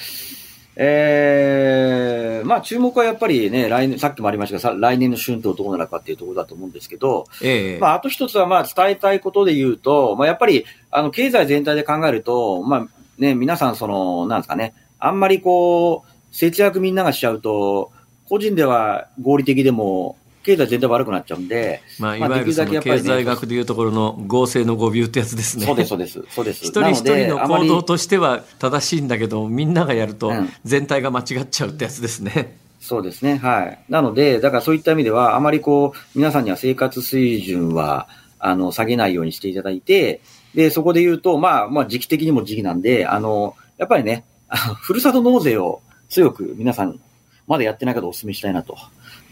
えー、まあ注目はやっぱりね、来年、さっきもありましたが、さ来年の春闘どうなるかっていうところだと思うんですけど、ええまあ、あと一つは、まあ、伝えたいことで言うと、まあ、やっぱり、あの、経済全体で考えると、まあ、ね、皆さん、その、なんですかね、あんまりこう、節約みんながしちゃうと、個人では合理的でも、経済全体悪くなっちゃうんで、まあ、いまあわゆるその経済学でいうところの合成の誤謬ってやつですね。そうです、そうです、そうです。一人一人の行動としては正しいんだけど、みんながやるとうん全体が間違っちゃうってやつですね。そうですね、はい。なので、だからそういった意味では、あまりこう、皆さんには生活水準は、あの、下げないようにしていただいて、で、そこで言うと、まあ、まあ、時期的にも時期なんで、あの、やっぱりね、ふるさと納税を強く皆さん、まだやってない方お勧めしたいなと。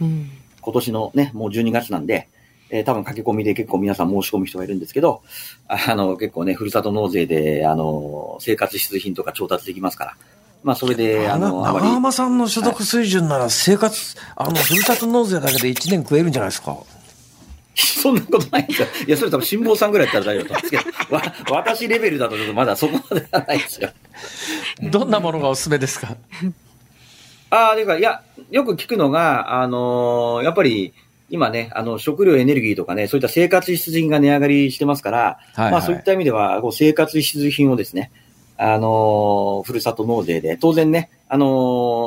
うん今年のね、もう12月なんで、えー多分駆け込みで結構皆さん申し込む人がいるんですけど、あの、結構ね、ふるさと納税で、あの、生活必需品とか調達できますから。まあ、それで、あの、長。浜さんの所得水準なら生活、あの、ふるさと納税だけで1年食えるんじゃないですか？そんなことないんですよ。いや、それ多分辛坊さんぐらいだったら大丈夫だと思うんですけど、わ、私レベルだとちょっとまだそこまではないですよ。どんなものがおすすめですか？ああ、ていうか、いや、よく聞くのが、あのーやっぱり、今ね、あの、食料エネルギーとかね、そういった生活必需品が値上がりしてますから、はいはい。まあそういった意味では、こう生活必需品をですね、あのーふるさと納税で、当然ね、あの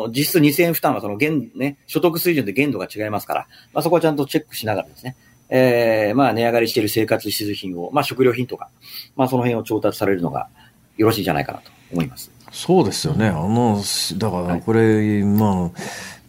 ー実質2000円負担はその限、ね、所得水準で限度が違いますから、まあそこはちゃんとチェックしながらですね、えー、まあ値上がりしている生活必需品を、まあ食料品とか、まあその辺を調達されるのがよろしいんじゃないかなと思います。そうですよね。あの、だからこれ、ま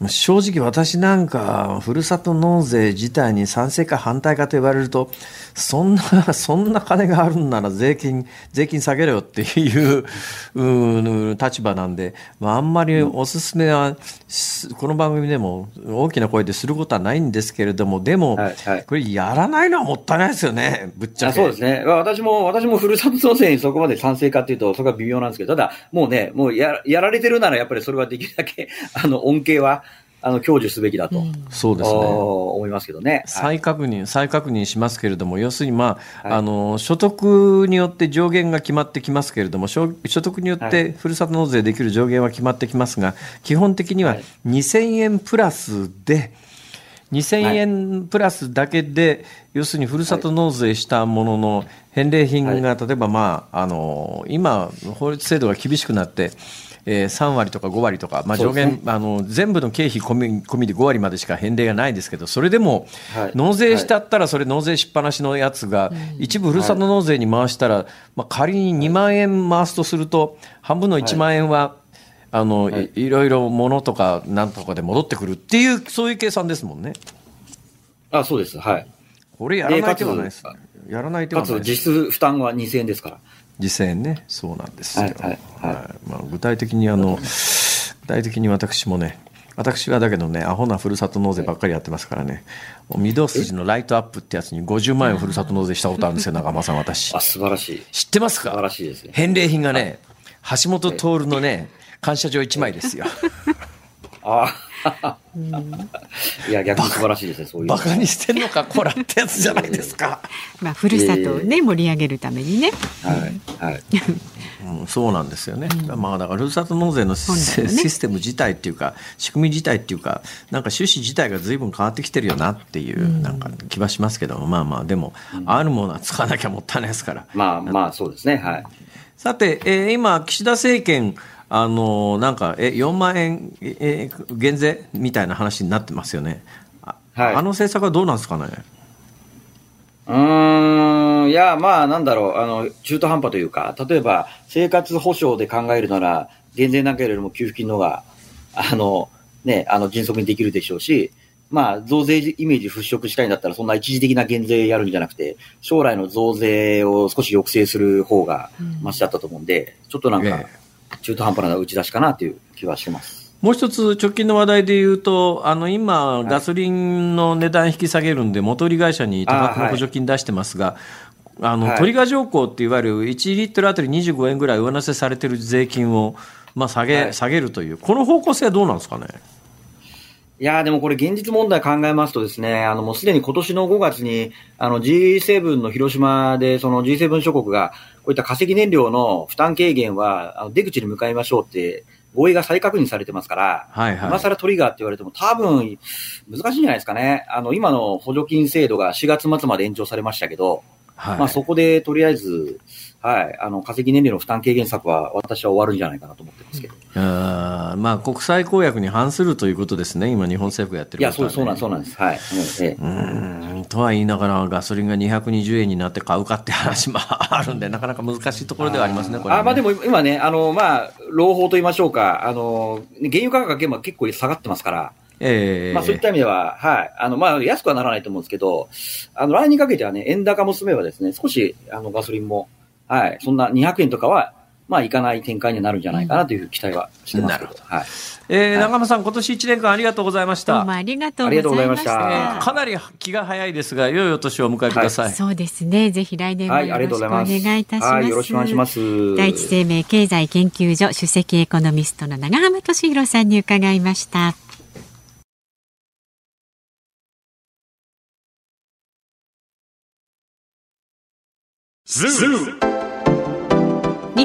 あ、正直私なんか、ふるさと納税自体に賛成か反対かと言われると、そんな、そんな金があるんなら税金、税金下げろよっていう、うん立場なんで、まあ、あんまりおすすめは、すこの番組でも大きな声ですることはないんですけれども、でも、はいはいこれやらないのはもったいないですよね、ぶっちゃあけ。そうですね。まあ私も、私もふるさと納税にそこまで賛成かっていうと、そこは微妙なんですけど、ただ、もうね、もうや、やられてるならやっぱりそれはできるだけ、あの、恩恵は、あの、享受すべきだと、そうですね。お思いますけどね。はい。再確認、再確認しますけれども、要するに、まあはい。あの所得によって上限が決まってきますけれども、所所得によっはてふるさと納税できる上限は決まってきますが、基本的にははい。2000円プラスで、2000円プラスだけで、要するにふるさと納税したものの返礼品が、例えば、まあ、あの今、法律制度が厳しくなって、えー3割とか5割とか、まあ、上限、ねあの全部の経費込み込みで5割までしか返礼がないですけど、それでも、はい納税してあったら、それ納税しっぱなしのやつが、一部ふるさと納税に回したら、まあ、仮に2万円回すとすると、半分の1万円は、あのはいいいろいろ物とかなんとかで戻ってくるっていう、そういう計算ですもんね。あ、そうです。はい。これやらない手はないです。やらない手はかつ、ないです。実質負担は2000円ですから。実践ね、そうなんですよ。はいはいはいまあ、具体的にあの、具体的に私もね、私はだけどね、アホなふるさと納税ばっかりやってますからね、御堂筋のライトアップってやつに50万円ふるさと納税したことあるんですよ、中間さん、私あ、。素晴らしい。知ってます素晴からしいですね。返礼品がね、橋本徹のね、感謝状1枚ですよ。ああ。いや、逆に素晴らしいですね、そういうの。バカにしてんのか、こらってやつじゃないですか。まあ、ふるさとをね、盛り上げるためにね。はい。はい。うん、そうなんですよね、まあだからふるさと納税のシステム自体っていうか仕組み自体っていうかなんか趣旨自体が随分変わってきてるよなっていうなんか気はしますけど、まあまあでも、あるものは使わなきゃもったいないですからまあまあ、そうですね。はい。さて、えー今岸田政権あのーなんかえ4万円、えー減税？みたいな話になってますよね。あ,、はい。あの政策はどうなんですかね？うーん、いや、まあ、なんだろう、あの、中途半端というか、例えば、生活保障で考えるなら、減税なんかよりも給付金の方が、あの、ね、あの、迅速にできるでしょうし、まあ、増税イメージ払拭したいんだったら、そんな一時的な減税やるんじゃなくて、将来の増税を少し抑制する方が、マシだったと思うんで、ちょっとなんかえ、中途半端な打ち出しかなっていう気はしてます。もう一つ直近の話題で言うと、あの今、ガソリンの値段引き下げるんで、元売り会社に多額の補助金出してますが、あのはいトリガー条項っていわゆる1リットルあたり25円ぐらい上乗せされてる税金を、まあ、下げ、はい下げるという、この方向性はどうなんですかね？いやーでもこれ現実問題考えますとですね、あのもうすでに今年の5月に、あの G7 の広島で、その G7 諸国が、こういった化石燃料の負担軽減は、あの出口に向かいましょうって、合意が再確認されてますから、はいはい今更トリガーって言われても多分難しいんじゃないですかね。あの、今の補助金制度が4月末まで延長されましたけど、はいまあそこでとりあえず、はい、あの、化石燃料の負担軽減策は私は終わるんじゃないかなと思ってますけど。あーまあ、国際公約に反するということですね、今、日本政府がやってるいや、そうそうなんそうなんです。はい。うんええうーんとは言いながら、ガソリンが220円になって買うかって話もあるんで、なかなか難しいところではありますね、これ、ね。あまあでも今ね、あの、まあ、朗報と言いましょうか、あの、原油価格が今結構下がってますから、えー、まあそういった意味では、はい。あの、まあ安くはならないと思うんですけど、あの、来年にかけてはね、円高も進めばですね、少し、あの、ガソリンも、はい、そんな200円とかは、まあいかない展開になるんじゃないかなという期待はしてますけど、はい。えー、長間さん、今年1年間ありがとうございました。どうもありがとうございました。ありがとうございましたえーかなり気が早いですが、良いお年をお迎えください。そうですね。ぜひ来年もはい、よありがとうろしくおございます。願いいたします。はい、よろしくお願いします。第一生命経済研究所首席エコノミストの長浜俊弘さんに伺いました。日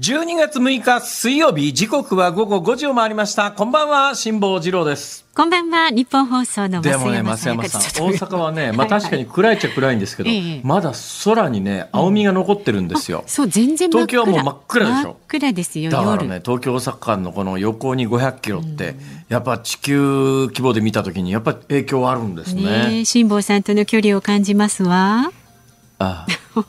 12月6日水曜日、時刻は午後5時を回りました。こんばんは、辛坊治郎です。こんばんは日本放送の増でもね、増山さん、大阪はね、まあ確かに暗いっちゃ暗いんですけど、ええ。まだ空にね、青みが残ってるんですよ。そう全然真っ暗。東京はもう真っ暗でしょ。真っ暗ですよだから夜ね、東京大阪間のこの横に500キロって、やっぱ地球規模で見たときに、やっぱ影響あるんですね。辛坊さんとの距離を感じますわああ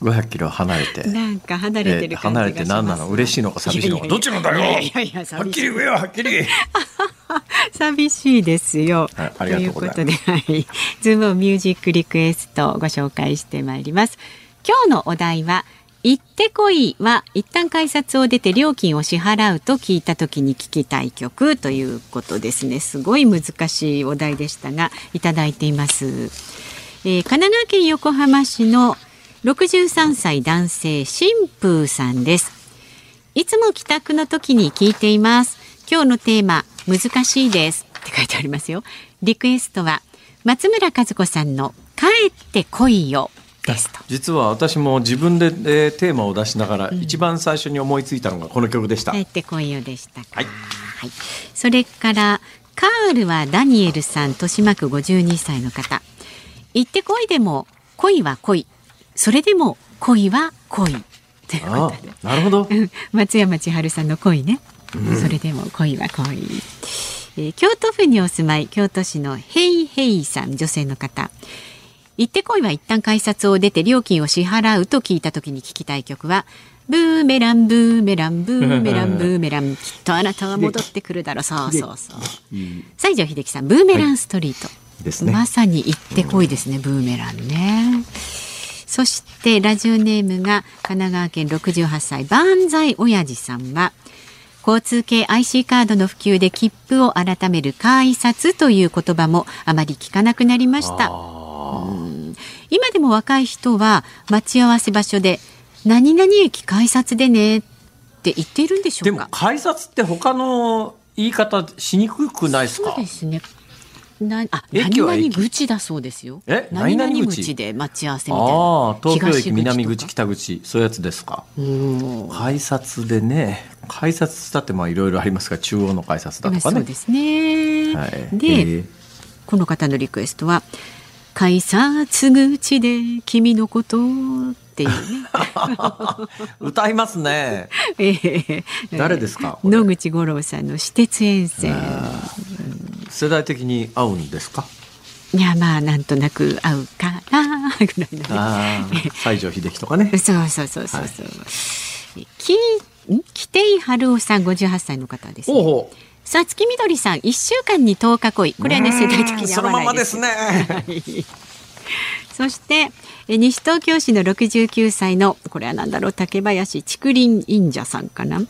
500キロ離れて。なんか離れてる感じがします、ええ離れて何なの？嬉しいのか寂しいのか？どっちなんだよ？いやいやはっきり言えよ、はっきり。寂しいですよ。はいありがということで、はい、ズームミュージックリクエストをご紹介してまいります。今日のお題は。行ってこいは一旦改札を出て料金を支払うと聞いた時に聞きたい曲ということですねすごい難しいお題でしたがいただいています、えー神奈川県横浜市の63歳男性新風さんですいつも帰宅の時に聞いています。今日のテーマ、難しいです。って書いてありますよ。リクエストは、松村和子さんの帰ってこいよ。実は私も自分で、えーテーマを出しながら、一番最初に思いついたのがこの曲でした。帰ってこいよでしたか。はいはいそれから、カールはダニエルさん、豊島区52歳の方。行ってこいでも、恋は恋。それでも、恋は恋。ということあで。あなるほど。う ん松山千春さんの恋ね、それでも恋は恋、えー京都府にお住まい京都市のヘイヘイさん女性の方行ってこいは一旦改札を出て料金を支払うと聞いた時に聞きたい曲はブーメランブーメランブーメラン ブーメランきっとあなたは戻ってくるだろうそうそうそう西城秀樹さんブーメランストリート、ですね。まさに行ってこいですね、ブーメランね。そしてラジオネームが神奈川県68歳万歳親父さんは交通系 IC カードの普及で切符を改める改札という言葉もあまり聞かなくなりました。うん。今でも若い人は待ち合わせ場所で何々駅改札でねって言っているんでしょでもうか改札って他の言い方しにくくないですそうかですね。なあ、駅は駅何々口だそうですよ。え何々何々口口で待ち合わせみたいな。ああ東京駅南口北口そういうやつですか。うん改札でね改札だってまあいろいろありますが中央の改札だとかねそうですね。はいで、えーこの方のリクエストは改札口で君のことっていうね。歌いますね ええ誰ですかこれ？野口五郎さんの私鉄沿線。世代的に合うんですか？いやまあなんとなく合うかなぐらいのね。ああ西城秀樹とかね。そうそうそうそうそう。きん？規定春夫さん58歳の方です、ね。ほうほうさつきみどりさん一週間に10日恋これはね世代的に合そのわないです。ままですね。はい。そしてえ西東京市の69歳のこれは何だろう竹林竹林忍者さんかな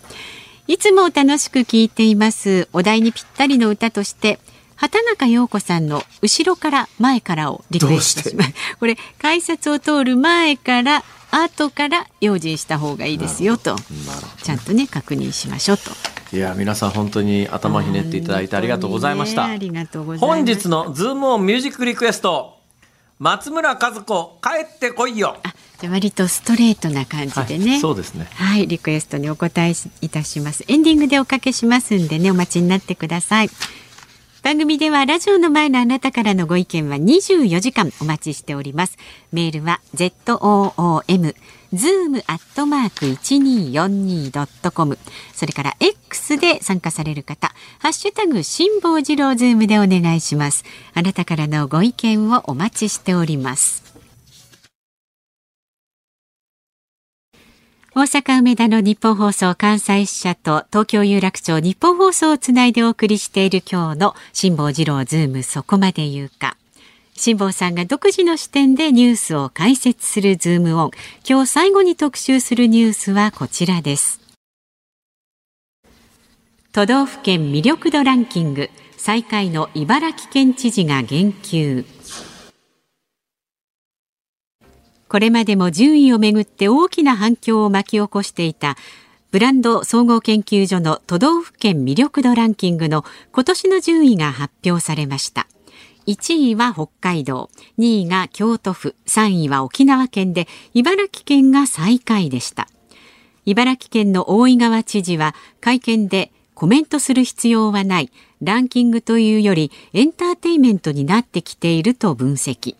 いつも楽しく聞いていますお題にぴったりの歌として畑中陽子さんの後ろから前からをリクエストします。これ改札を通る前から後から用心した方がいいですよとちゃんとね確認しましょうと。いや皆さん本当に頭ひねっていただいてありがとうございました。ありがとうございます。本日のズームオンミュージックリクエスト松村和子帰ってこいよ。あじゃあ割とストレートな感じでね、はいそうですね。はいリクエストにお答えいたします。エンディングでおかけしますんでねお待ちになってください。番組ではラジオの前のあなたからのご意見は24時間お待ちしております。メールは ZOOM zoom アットマーク 1242.com それから X で参加される方ハッシュタグ辛坊治郎ズームでお願いします。あなたからのご意見をお待ちしております。大阪梅田のニッポン放送関西支社と東京有楽町ニッポン放送をつないでお送りしている今日の辛坊治郎ズームそこまで言うか。辛坊さんが独自の視点でニュースを解説するズームオン。今日最後に特集するニュースはこちらです。都道府県魅力度ランキング最下位の茨城県知事が言及。これまでも順位をめぐって大きな反響を巻き起こしていたブランド総合研究所の都道府県魅力度ランキングの今年の順位が発表されました。1位は北海道、2位が京都府、3位は沖縄県で、茨城県が最下位でした。茨城県の大井川知事は会見でコメントする必要はない、ランキングというよりエンターテイメントになってきていると分析。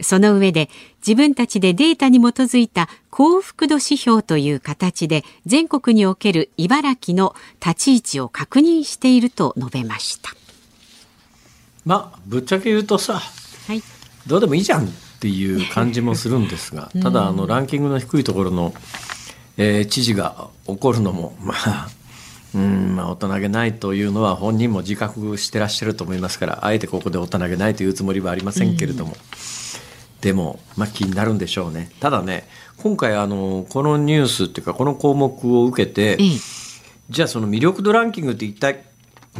その上で自分たちでデータに基づいた幸福度指標という形で全国における茨城の立ち位置を確認していると述べました。まあぶっちゃけ言うとさはい。どうでもいいじゃんっていう感じもするんですがただあのランキングの低いところの、えー知事が怒るのも まあうんまあ大人げないというのは本人も自覚してらっしゃると思いますからあえてここで大人げないというつもりはありませんけれども、でも、まあ、気になるんでしょうね。ただね今回あのこのニュースっていうかこの項目を受けて、ええ。じゃあその魅力度ランキングって一体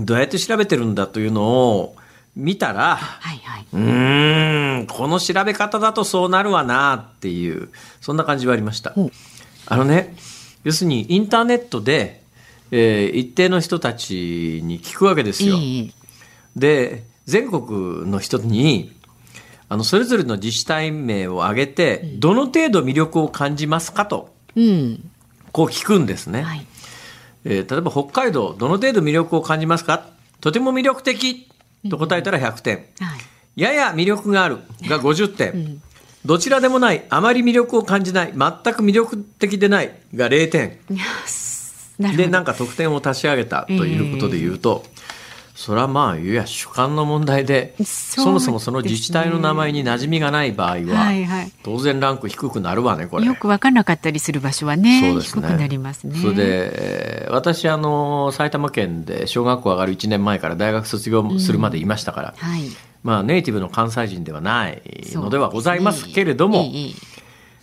どうやって調べてるんだというのを見たらはいはい。うーんこの調べ方だとそうなるわなっていうそんな感じはありました。あのね要するにインターネットで、えー一定の人たちに聞くわけですよ。ええで全国の人にあのそれぞれの自治体名を挙げてどの程度魅力を感じますかとうん。こう聞くんですね。はい。えー例えば北海道どの程度魅力を感じますか？とても魅力的と答えたら100点、はい。やや魅力があるが 50点、どちらでもないあまり魅力を感じない全く魅力的でないが0点。でなんか得点を足し上げたということで言うと、それはまあいや主観の問題でね。そもそもその自治体の名前に馴染みがない場合は、はいはい。当然ランク低くなるわねこれ。よく分からなかったりする場所はねそうですね。低くなりますね。それで、えー私あの埼玉県で小学校上がる1年前から大学卒業するまでいましたから、はい。まあネイティブの関西人ではないのではございますけれども、ええ。ええ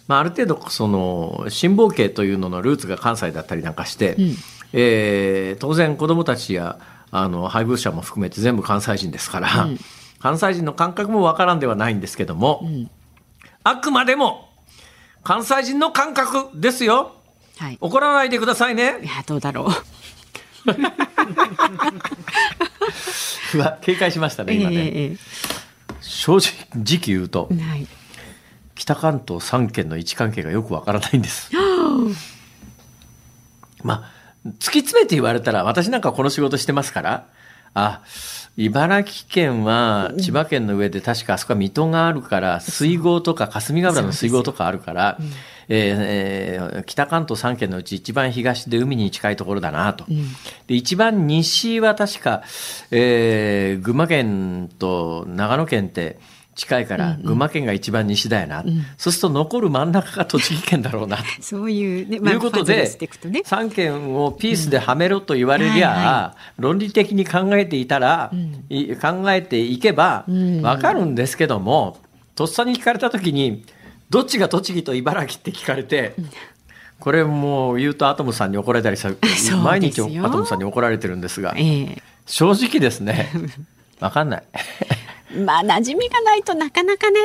まあ、ある程度その辛抱系というののルーツが関西だったりなんかして、ん。えー当然子どもたちやあの配偶者も含めて全部関西人ですから、関西人の感覚もわからんではないんですけども、あくまでも関西人の感覚ですよはい。怒らないでくださいねいやどうだろう。うわ警戒しましたね今ね、えええ正直言うとえはい。北関東3県の位置関係がよくわからないんです。まあ突き詰めて言われたら私なんかこの仕事してますから。あ茨城県は千葉県の上で確かあそこは水戸があるから水郷とか霞ヶ浦の水郷とかあるから、えーえー北関東3県のうち一番東で海に近いところだなと。で一番西は確か、えー群馬県と長野県って近いから、群馬県が一番西だよな、そうすると残る真ん中が栃木県だろうな。と。そういうね、ということでね。3件をピースではめろと言われりゃ、うん。はいは論理的に考えていたら、い考えていけばん。わかるんですけども、とっさに聞かれた時にどっちが栃木と茨城って聞かれて、これもう言うとアトムさんに怒られたりさ 毎日アトムさんに怒られてるんですがええ。正直ですねわかんない。まあ馴染みがないとなかなかね。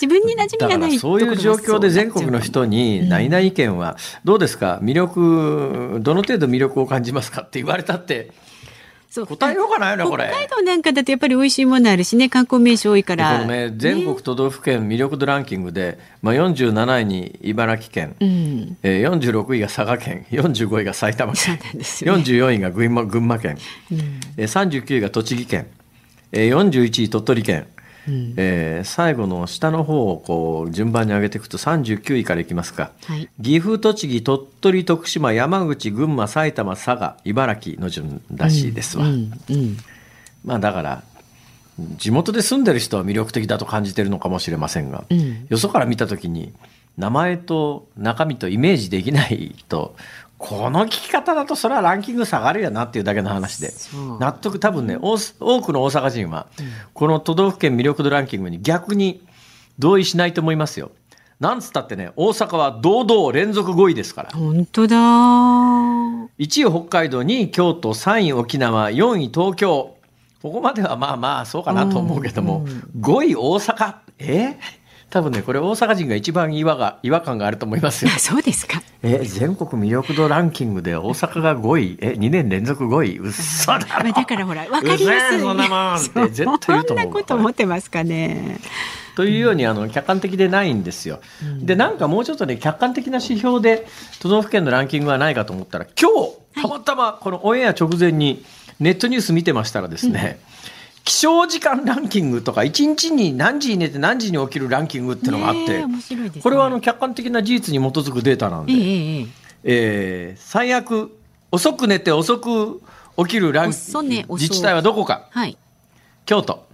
自分に馴染みがないそういう状況で全国の人に「何々県はどうですか？魅力どの程度魅力を感じますか?」って言われたってそう。答えようがないよねこれ。北海道なんかだとやっぱり美味しいものあるしね観光名所多いから。このね、全国都道府県魅力度ランキングで、まあ、47位に茨城県、うん。えー、46位が佐賀県。45位が埼玉県、ね。44位が群馬群馬県、えー、39位が栃木県、えー、41位鳥取県、えー最後の下の方をこう順番に上げていくと39位からいきますか、はい。岐阜栃木鳥取徳島山口群馬埼玉佐賀茨城の順らしいですわ。うんうんまあだから地元で住んでる人は魅力的だと感じてるのかもしれませんが、ん。よそから見た時に名前と中身とイメージできないとこの聞き方だとそれはランキング下がるよなっていうだけの話で。納得多分ね多多くの大阪人はこの都道府県魅力度ランキングに逆に同意しないと思いますよ。なんつったってね大阪は堂々連続5位ですから。本当だ。1位北海道2位京都3位沖縄4位東京。ここまではまあまあそうかなと思うけども、5位大阪。え？多分ねこれ大阪人が一番違和が違和感があると思いますよ。あ そうですか。え全国魅力度ランキングで大阪が5位。え2年連続5位。うっそだろ。まあだからほらわかりやすうい。ぜえそんなもんって絶対言うと思うそんなこと思ってますかね。というようにあの客観的でないんですよ。でなんかもうちょっとね客観的な指標で都道府県のランキングはないかと思ったら今日たまたまこのオンエア直前にネットニュース見てましたらですね、起床時間ランキングとか1日に何時に寝て何時に起きるランキングっていうのがあって、ねこれはあの客観的な事実に基づくデータなんで、えええええー最悪遅く寝て遅く起きるラン遅寝遅自治体はどこか。はい。京都。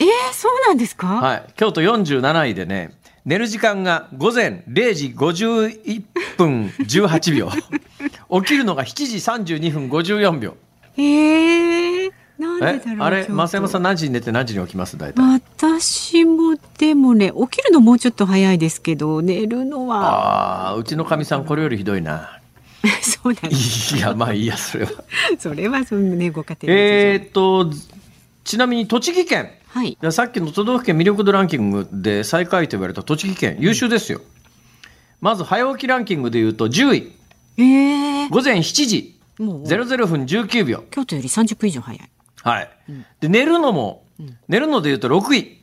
ええそうなんですか、はい、京都47位でね、寝る時間が午前0時51分18秒。起きるのが7時32分54秒。ええなんでだろう、え？あれ、増山さん何時に寝て何時に起きます？大体。私もでもね起きるのもうちょっと早いですけど寝るのはああ、うちのかみさんこれよりひどいな。そうなんですいや、まあいいや、それは。それはそのねご家庭のえっと、ちなみに栃木県。はいさっきの都道府県魅力度ランキングで最下位と言われた栃木県、優秀ですよ。まず早起きランキングで言うと10位。ええ午前7時もう00分19秒。京都より30分以上早いはい。で、寝るのも、寝るので言うと6位。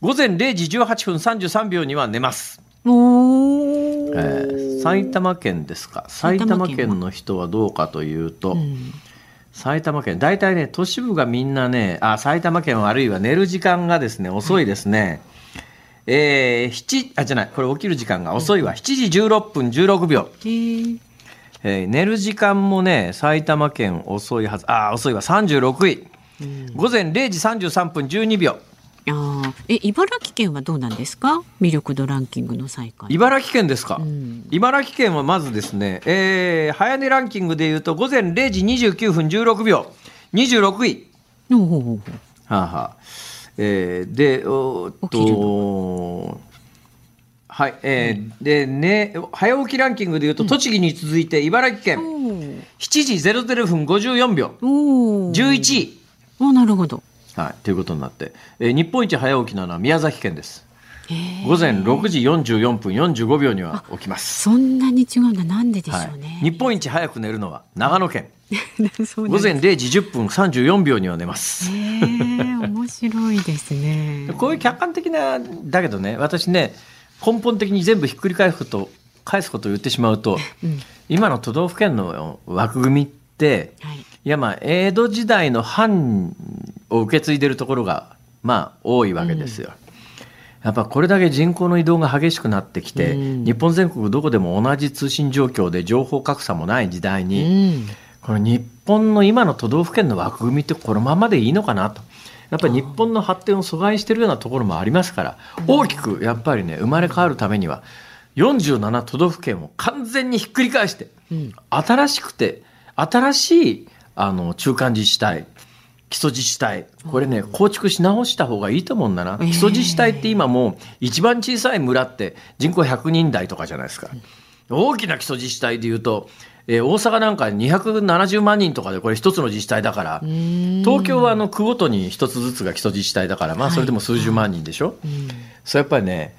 午前0時18分33秒には寝ます。おーえー埼玉県ですか？埼玉県の人はどうかというと、埼玉県、大体ね、都市部がみんなね、あ、埼玉県はあるいは寝る時間がですね、遅いですね。えー、7、あ、じゃない、これ起きる時間が遅いわ。7時16分16秒。えーえー寝る時間もね、埼玉県遅いはず。あー、遅いわ。36位。午前0時33分12秒。あー。え茨城県はどうなんですか？魅力度ランキングの最下位茨城県ですか、ん。茨城県はまずですね、えー早寝ランキングでいうと午前0時29分16秒26位、ほうほうほうほうはあはあえーでおーっとはいえーでね早起きランキングでいうと栃木に続いて茨城県、7時00分54秒。おー。11位、おなるほど。はい、ということになって、えー日本一早起きなのは宮崎県です。午前6時44分45秒には起きます。そんなに違うんだなんででしはいょうね、、日本一早く寝るのは長野県。午前0時10分34秒には寝ます。面白いですね。こういう客観的な、だけどね、私ね、根本的に全部ひっくり返すこと、返すことを言ってしまうと、今の都道府県の枠組みって、はい。いやまあ、江戸時代の藩を受け継いでるところが、まあ、多いわけですよ。やっぱこれだけ人口の移動が激しくなってきて、うん。日本全国どこでも同じ通信状況で情報格差もない時代に、うん。この日本の今の都道府県の枠組みってこのままでいいのかなと。やっぱり日本の発展を阻害しているようなところもありますから、大きくやっぱりね、生まれ変わるためには、47都道府県を完全にひっくり返して、新しくて、新しい、あの、中間自治体、基礎自治体、これね、構築し直した方がいいと思うんだな。ええ。基礎自治体って今もう、一番小さい村って人口100人台とかじゃないですか。大きな基礎自治体でいうと、えー大阪なんか270万人とかでこれ一つの自治体だから東京はあの区ごとに一つずつが基礎自治体だからまあそれでも数十万人でしょ、それやっぱりね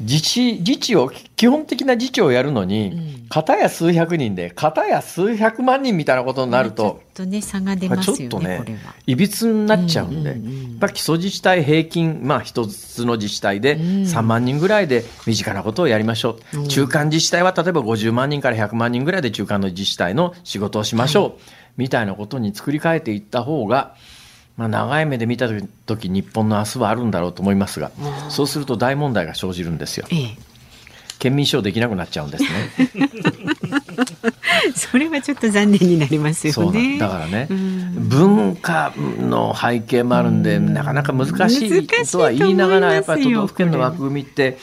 自治自治を基本的な自治をやるのに、片や数百人で片や数百万人みたいなことになると。ちょっとね差が出ますよねちょっとね。いびつになっちゃうんで、うんうんうんやっぱり基礎自治体平均、まあ一つの自治体で3万人ぐらいで身近なことをやりましょう。中間自治体は例えば50万人から100万人ぐらいで中間の自治体の仕事をしましょう。みたいなことに作り変えていった方が、まあ長い目で見た時日本の明日はあるんだろうと思いますが、そうすると大問題が生じるんですよ。ええ。県民賞できなくなっちゃうんですね。それはちょっと残念になりますよね。だからね、文化の背景もあるんで、なかなか難しいとは言いながら、やっぱり都道府県の枠組みって、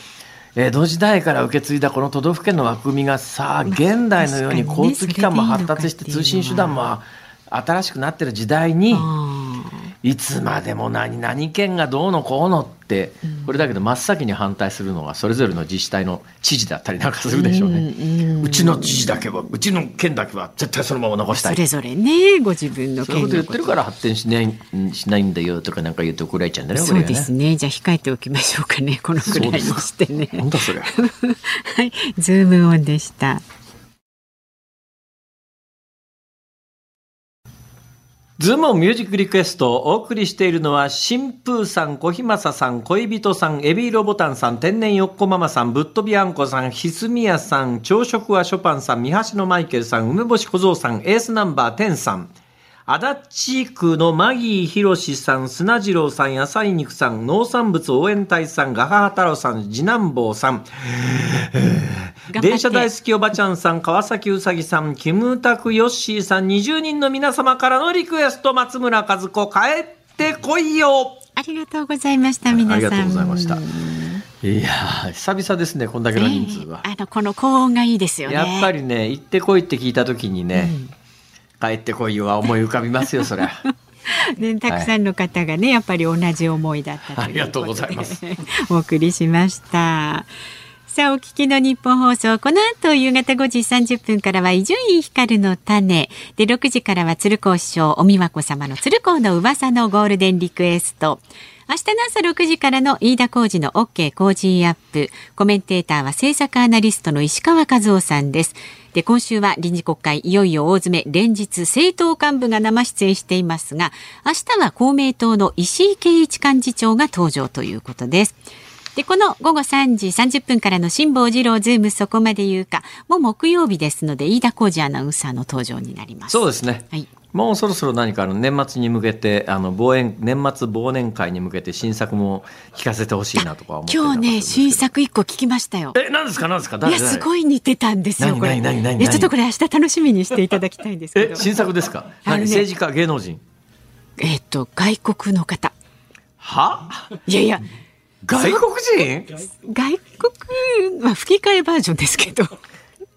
江戸時代から受け継いだこの都道府県の枠組みがさあ、現代のように交通機関も発達して通信手段も新しくなってる時代に、あいつまでも何々県がどうのこうのって、これだけど真っ先に反対するのがそれぞれの自治体の知事だったりなんかするでしょうね。うちの知事だけは、うちの県だけは絶対そのまま残したい。それぞれねご自分のそういうこと県の言ってるから発展しないしないん。だよとかなん。か言うと怒られちゃうん。だね。そうですね。ね。じゃあ控えておきましょうかね。このくらいにしてね。なん。だそれ。はい、ズームオンでした。ズームミュージックリクエストをお送りしているのは、新風さん、小日正さん、恋人さん、エビーロボタンさん、天然よっこママさん、ぶっ飛びあんこさん、ひすみやさん、朝食はショパンさん、三橋のマイケルさん、梅干し小僧さん、エースナンバー10さん、足立区のマギーひろしさん、砂次郎さん、野菜肉さん、農産物応援隊さん、ガハハ太郎さん、次男坊さん、電車大好きおばちゃんさん、川崎うさぎさん、キムタクヨッシーさん、20人の皆様からのリクエスト、松村和子、帰ってこいよありがとうございました皆さん。ありがとうございました。いやー、久々ですね、こんだけの人数は。ええあのこの高音がいいですよね。やっぱりね、行ってこいって聞いたときにね、帰ってこいよは思い浮かびますよ、そりゃ。ね、たくさんの方がね、やっぱり同じ思いだったということでありがとうございます。お送りしました。さあ、お聞きの日本放送。この後、夕方5時30分からは、伊集院光の種。で、6時からは、鶴光師匠、おみわこ様の鶴光の噂のゴールデンリクエスト。明日の朝6時からの飯田浩二の OK 工事アップ。コメンテーターは政策アナリストの石川和夫さんです。で、今週は臨時国会いよいよ大詰め、連日政党幹部が生出演していますが、明日は公明党の石井啓一幹事長が登場ということです。で、この午後3時30分からの辛坊治郎ズームそこまで言うか、もう木曜日ですので、飯田浩司アナウンサーの登場になります。そうですね。はい。もうそろそろ何かあの年末に向けて、あの、忘年、年末忘年会に向けて新作も聞かせてほしいなとか思って今日ね、新作。作一個聞きましたよ。え、何ですか？何ですか？いや、すい。ごい似てたんですよ、何これ。ちょっとこれ明日楽しみにしていただきたいんですけえど。、新作ですか？ね何政治家、芸能人？えっと、外国の方。は？いやいや、外国人？外国、まあ、吹き替えバージョンですけど。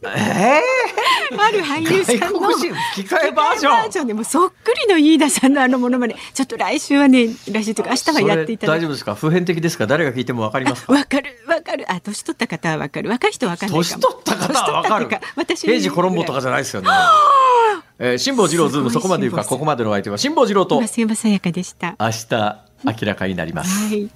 えある俳優さんの吹き替えバージョン。でもそっくりの飯田さんのあのものまね。ちょっと来週はね来週というか明日はやっていただ大丈夫ですか？普遍的ですか？誰が聞いてもわかりますか？わかるわかるあ年取った方はわかる。若い人はわかんないかも年取った方はわかる。私平治コロンボとかじゃないですよねえー辛坊治郎ズームそこまで言うかここまでのお相手は辛坊治郎と。明増山さやかでした。日明らかになります。はい